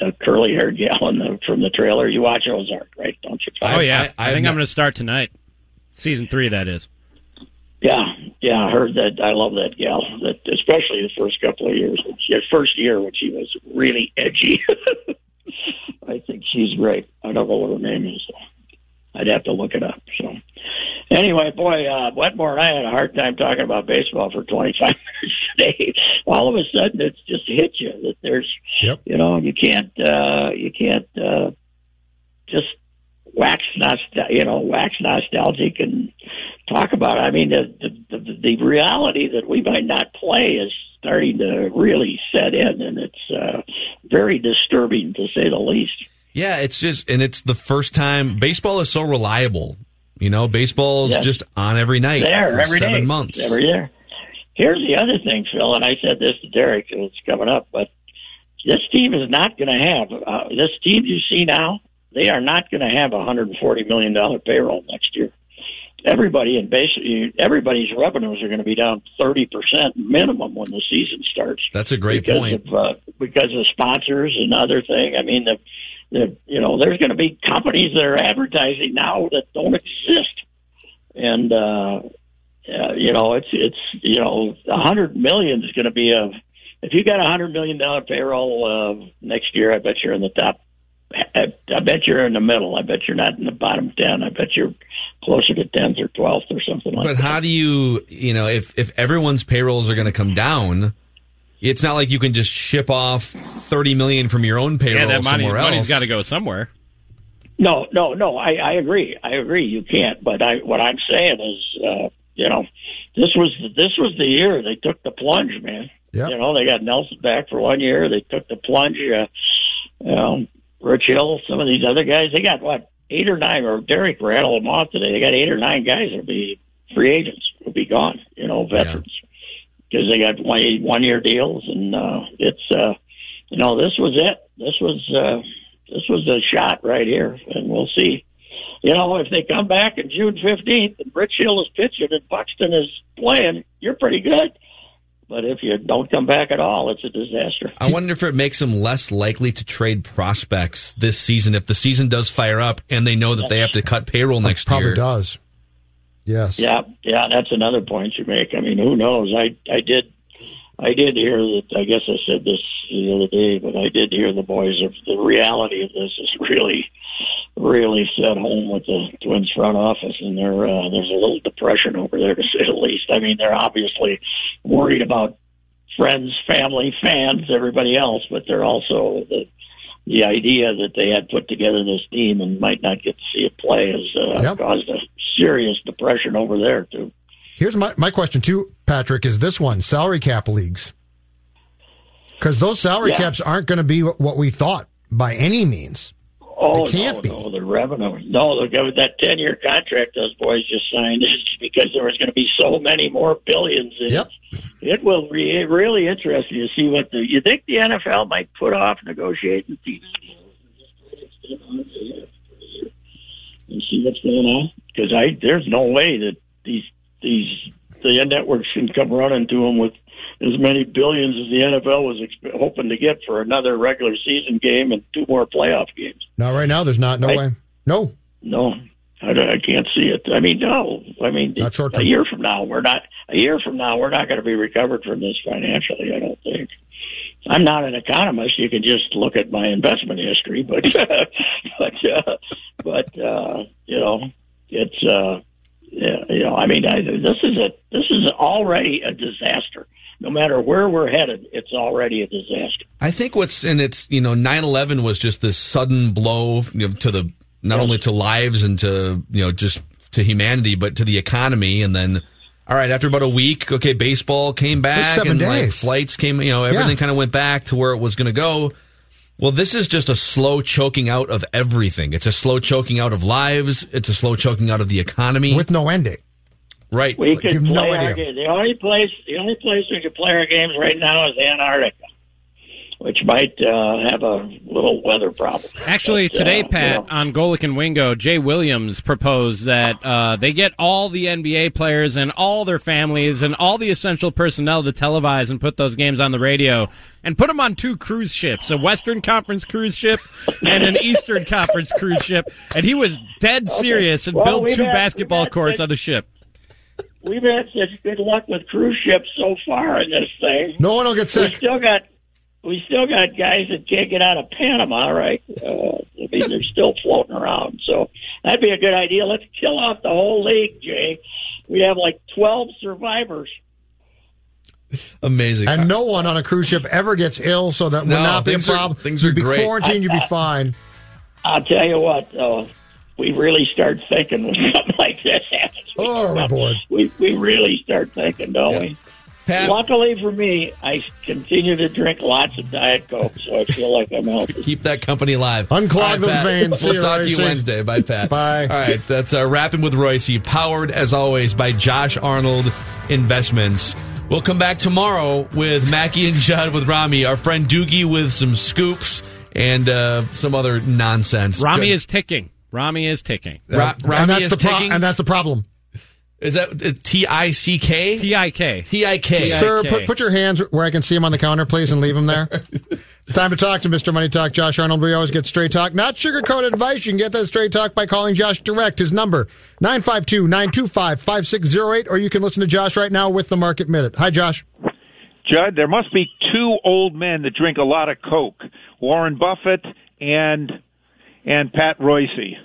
The curly haired gal in the, from the trailer. You watch Ozark, right? Don't you? Oh yeah, I- I, think I- I'm going to start tonight. Season three, that is. Yeah, yeah, I heard that. I love that gal. That especially the first couple of years. She, first year when she was really edgy. I think she's great. I don't know what her name is. I'd have to look it up. So, anyway, boy, uh, Wetmore and I had a hard time talking about baseball for 25 minutes All of a sudden, it's just hit you that there's, Yep. you know, you can't, uh, you can't uh, just wax nostal, you know, wax nostalgic and talk about it. I mean, the, the the the reality that we might not play is starting to really set in, and it's uh, very disturbing to say the least. Yeah, it's just, and it's the first time baseball is so reliable. You know, baseball's Yes. just on every night there for every day, seven months. every year. Here's the other thing, Phil, and I said this to Derek, and it's coming up, but this team is not going to have uh, this team you see now. They are not going to have a 140 million dollar payroll next year. Everybody in basically everybody's revenues are going to be down 30 percent minimum when the season starts. That's a great because point. Of, uh, because of sponsors and other thing. I mean, the, the you know, there's going to be companies that are advertising now that don't exist, and uh, uh, you know, it's it's you know, a hundred million is going to be a. If you got a hundred million dollar payroll uh, next year, I bet you're in the top. I, I bet you're in the middle. I bet you're not in the bottom ten. I bet you're closer to tenth or twelfth or something like But that. But how do you, you know, if if everyone's payrolls are going to come down, it's not like you can just ship off thirty million from your own payroll Yeah, that money, somewhere else. money's got to go somewhere. No, no, no. I, I agree. I agree. You can't. But I, what I'm saying is, uh, you know, this was this was the year they took the plunge, man. Yep. You know, they got Nelson back for one year. They took the plunge. Uh, you know, Rich Hill, some of these other guys, they got what eight or nine, or Derek rattled them off today. They got eight or nine guys that'll be free agents, will be gone. You know, veterans because they got one one year deals, and uh, it's uh, you know this was it. This was uh, this was a shot right here, and we'll see. You know, if they come back on June fifteenth and Rich Hill is pitching and Buxton is playing, you're pretty good. But if you don't come back at all, it's a disaster. I wonder if it makes them less likely to trade prospects this season if the season does fire up and they know that they have to cut payroll next Probably year. Probably does. Yes. Yeah, yeah, that's another point you make. I mean, who knows? I I did I did hear that. I guess I said this the other day, but I did hear the boys of the reality of this is really really set home with the Twins front office, and there uh, there's a little depression over there to say the least. I mean, they're obviously worried about friends, family, fans, everybody else, but they're also the the idea that they had put together this team and might not get to see it play has uh, Yep. caused a serious depression over there too. Here's my, my question too, Patrick, is this one salary cap leagues? Because those salary Yeah. caps aren't going to be what we thought by any means. Oh They can't no, be. no, the revenue. No, at that ten-year contract those boys just signed is because there was going to be so many more billions. In Yep. it. it will be really interesting to see what the. You think the NFL might put off negotiating TV deals and just let it sit on and see what's going on? Because I there's no way that these these the networks can come running to them with as many billions as the NFL was exp- hoping to get for another regular season game and two more playoff games. Not right now. There's not. No Right. way. No. No, I, I can't see it. I mean, no. I mean, Not short a year from now, we're not. A year from now, we're not going to be recovered from this financially. I don't think. I'm not an economist. You can just look at my investment history, but but uh, but uh, you know, it's uh, yeah, you know, I mean, I, this is a this is already a disaster. No matter where we're headed, it's already a disaster. I think what's and it's you know 9/11 was just this sudden blow you know, to the not only to lives and to you know just to humanity, but to the economy. And then, all right, after about a week, okay, baseball came back seven and like days. flights came, you know, everything Yeah. kind of went back to where it was going to go. Well, this is just a slow choking out of everything. It's a slow choking out of lives. It's a slow choking out of the economy. with no ending. Right. We could play no our idea. game. The only place, the only place we could play our games right now is Antarctica, which might uh, have a little weather problem. Actually, But, today, uh, Pat, you know, on Golic and Wingo, Jay Williams proposed that uh, they get all the NBA players and all their families and all the essential personnel to televise and put those games on the radio and put them on two cruise ships, a Western Conference cruise ship and an Eastern Conference cruise ship. And he was dead serious and Well, built two had- basketball we've had courts such- on the ship. We've had such good luck with cruise ships so far in this thing. No one will get We sick. still got we still got guys that can't get out of Panama, right? Uh, I mean, they're still floating around. So that'd be a good idea. Let's kill off the whole league, Jay. We have like twelve survivors. Amazing. And no one on a cruise ship ever gets ill, so that No, would not be a things are- problem. things are you'd be great. quarantined, you'd be fine. I'll tell you what, though, we really start thinking when something like this happens. We, Oh, we're bored. we, we really start thinking, don't we? Pat, Luckily for me, I continue to drink lots of Diet Coke, so I feel like I'm healthy. keep that company alive. Unclog All right, those Pat, veins. See We'll talk to you Reusse. Wednesday. Bye, Pat. Bye. All right, that's uh, Rapping with Reusse, powered as always by Josh Arnold Investments. We'll come back tomorrow with Mackey and Judd with Rami, our friend Doogie with some scoops and uh, some other nonsense. Rami Judd- is ticking. Rami is ticking. Ra- and Rami that's is the pro- ticking. and that's the problem. Is that uh, T I C K? T I K. T I K. Sir, put, put your hands where I can see them on the counter, please, and leave them there. it's time to talk to Mr. Money Talk, Josh Arnold. We always get straight talk, not sugar-coated advice. You can get that straight talk by calling Josh direct. His number, 952-925-5608, or you can listen to Josh right now with the Market Minute. Hi, Josh. Judd, there must be two old men that drink a lot of Coke: Warren Buffett and and Pat Reusse,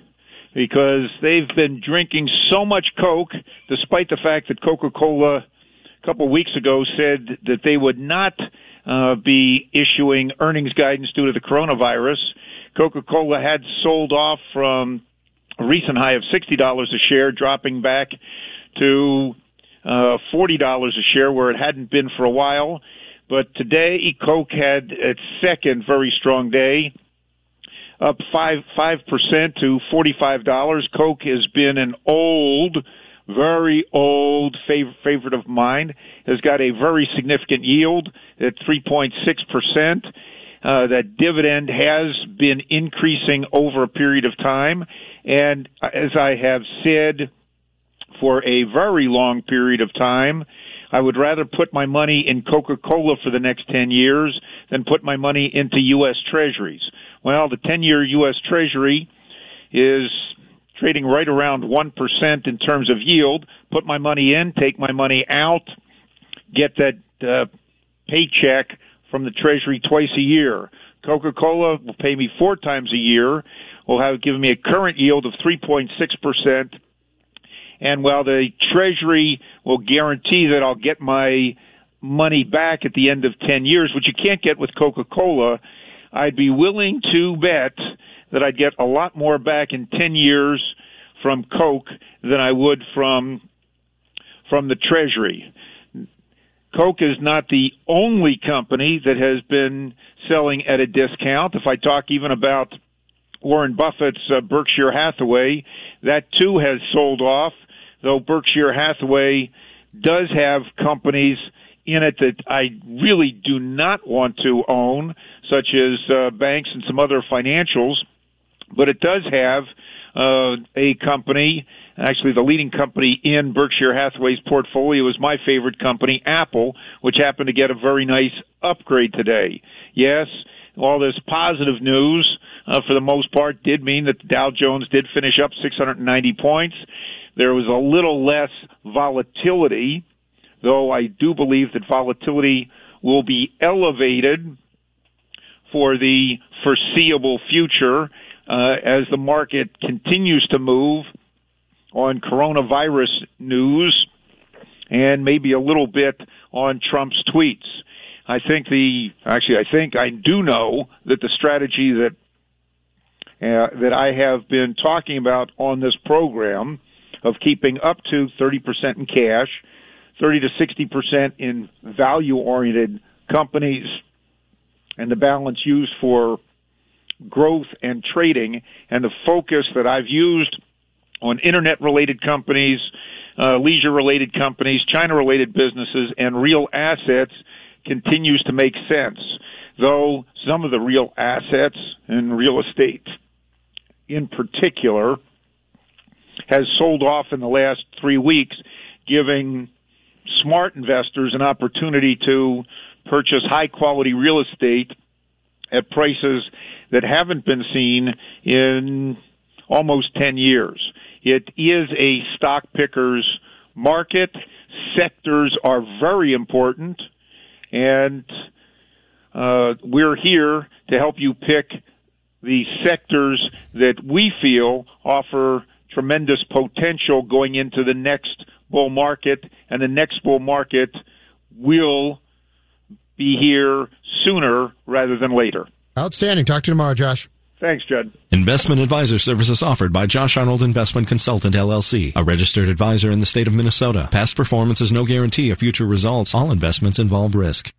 because they've been drinking so much Coke, despite the fact that Coca-Cola a couple of weeks ago said that they would not uh, be issuing earnings guidance due to the coronavirus. Coca-Cola had sold off from a recent high of sixty dollars a share, dropping back to uh, forty dollars a share, where it hadn't been for a while. But today, Coke had its second very strong day, up five five percent to forty five dollars. Coke has been an old, very old fav- favorite of mine. Has got a very significant yield at three point six percent. Uh, that dividend has been increasing over a period of time, and as I have said for a very long period of time. I would rather put my money in Coca-Cola for the next 10 years than put my money into U.S. Treasuries. Well, the 10-year U.S. Treasury is trading right around 1% in terms of yield. Put my money in, take my money out, get that uh, paycheck from the Treasury twice a year. Coca-Cola will pay me four times a year, will have given me a current yield of 3.6%. And while the Treasury will guarantee that I'll get my money back at the end of 10 years, which you can't get with Coca-Cola, I'd be willing to bet that I'd get a lot more back in 10 years from Coke than I would from from the Treasury. Coke is not the only company that has been selling at a discount. If I talk even about Warren Buffett's uh, Berkshire Hathaway, that too has sold off, though Berkshire Hathaway does have companies in it that I really do not want to own, such as uh, banks and some other financials, but it does have uh, a company. Actually, the leading company in Berkshire Hathaway's portfolio is my favorite company, Apple, which happened to get a very nice upgrade today. Yes, all this positive news, uh, for the most part, did mean that the Dow Jones did finish up 690 points. There was a little less volatility, though I do believe that volatility will be elevated for the foreseeable future uh, as the market continues to move on coronavirus news and maybe a little bit on Trump's tweets. I think the actually I think I do know that the strategy that uh, that I have been talking about on this program of keeping up to 30% in cash, 30 to 60% in value oriented companies, and the balance used for growth and trading. And the focus that I've used on internet related companies, uh, leisure related companies, China related businesses, and real assets continues to make sense. Though some of the real assets and real estate in particular has sold off in the last three weeks, giving smart investors an opportunity to purchase high quality real estate at prices that haven't been seen in almost 10 years. It is a stock pickers market. Sectors are very important, and uh, we're here to help you pick the sectors that we feel offer tremendous potential going into the next bull market, and the next bull market will be here sooner rather than later. Outstanding. Talk to you tomorrow, Josh. Thanks, Judd. Investment advisor services offered by Josh Arnold Investment Consultant LLC, a registered advisor in the state of Minnesota. Past performance is no guarantee of future results. All investments involve risk.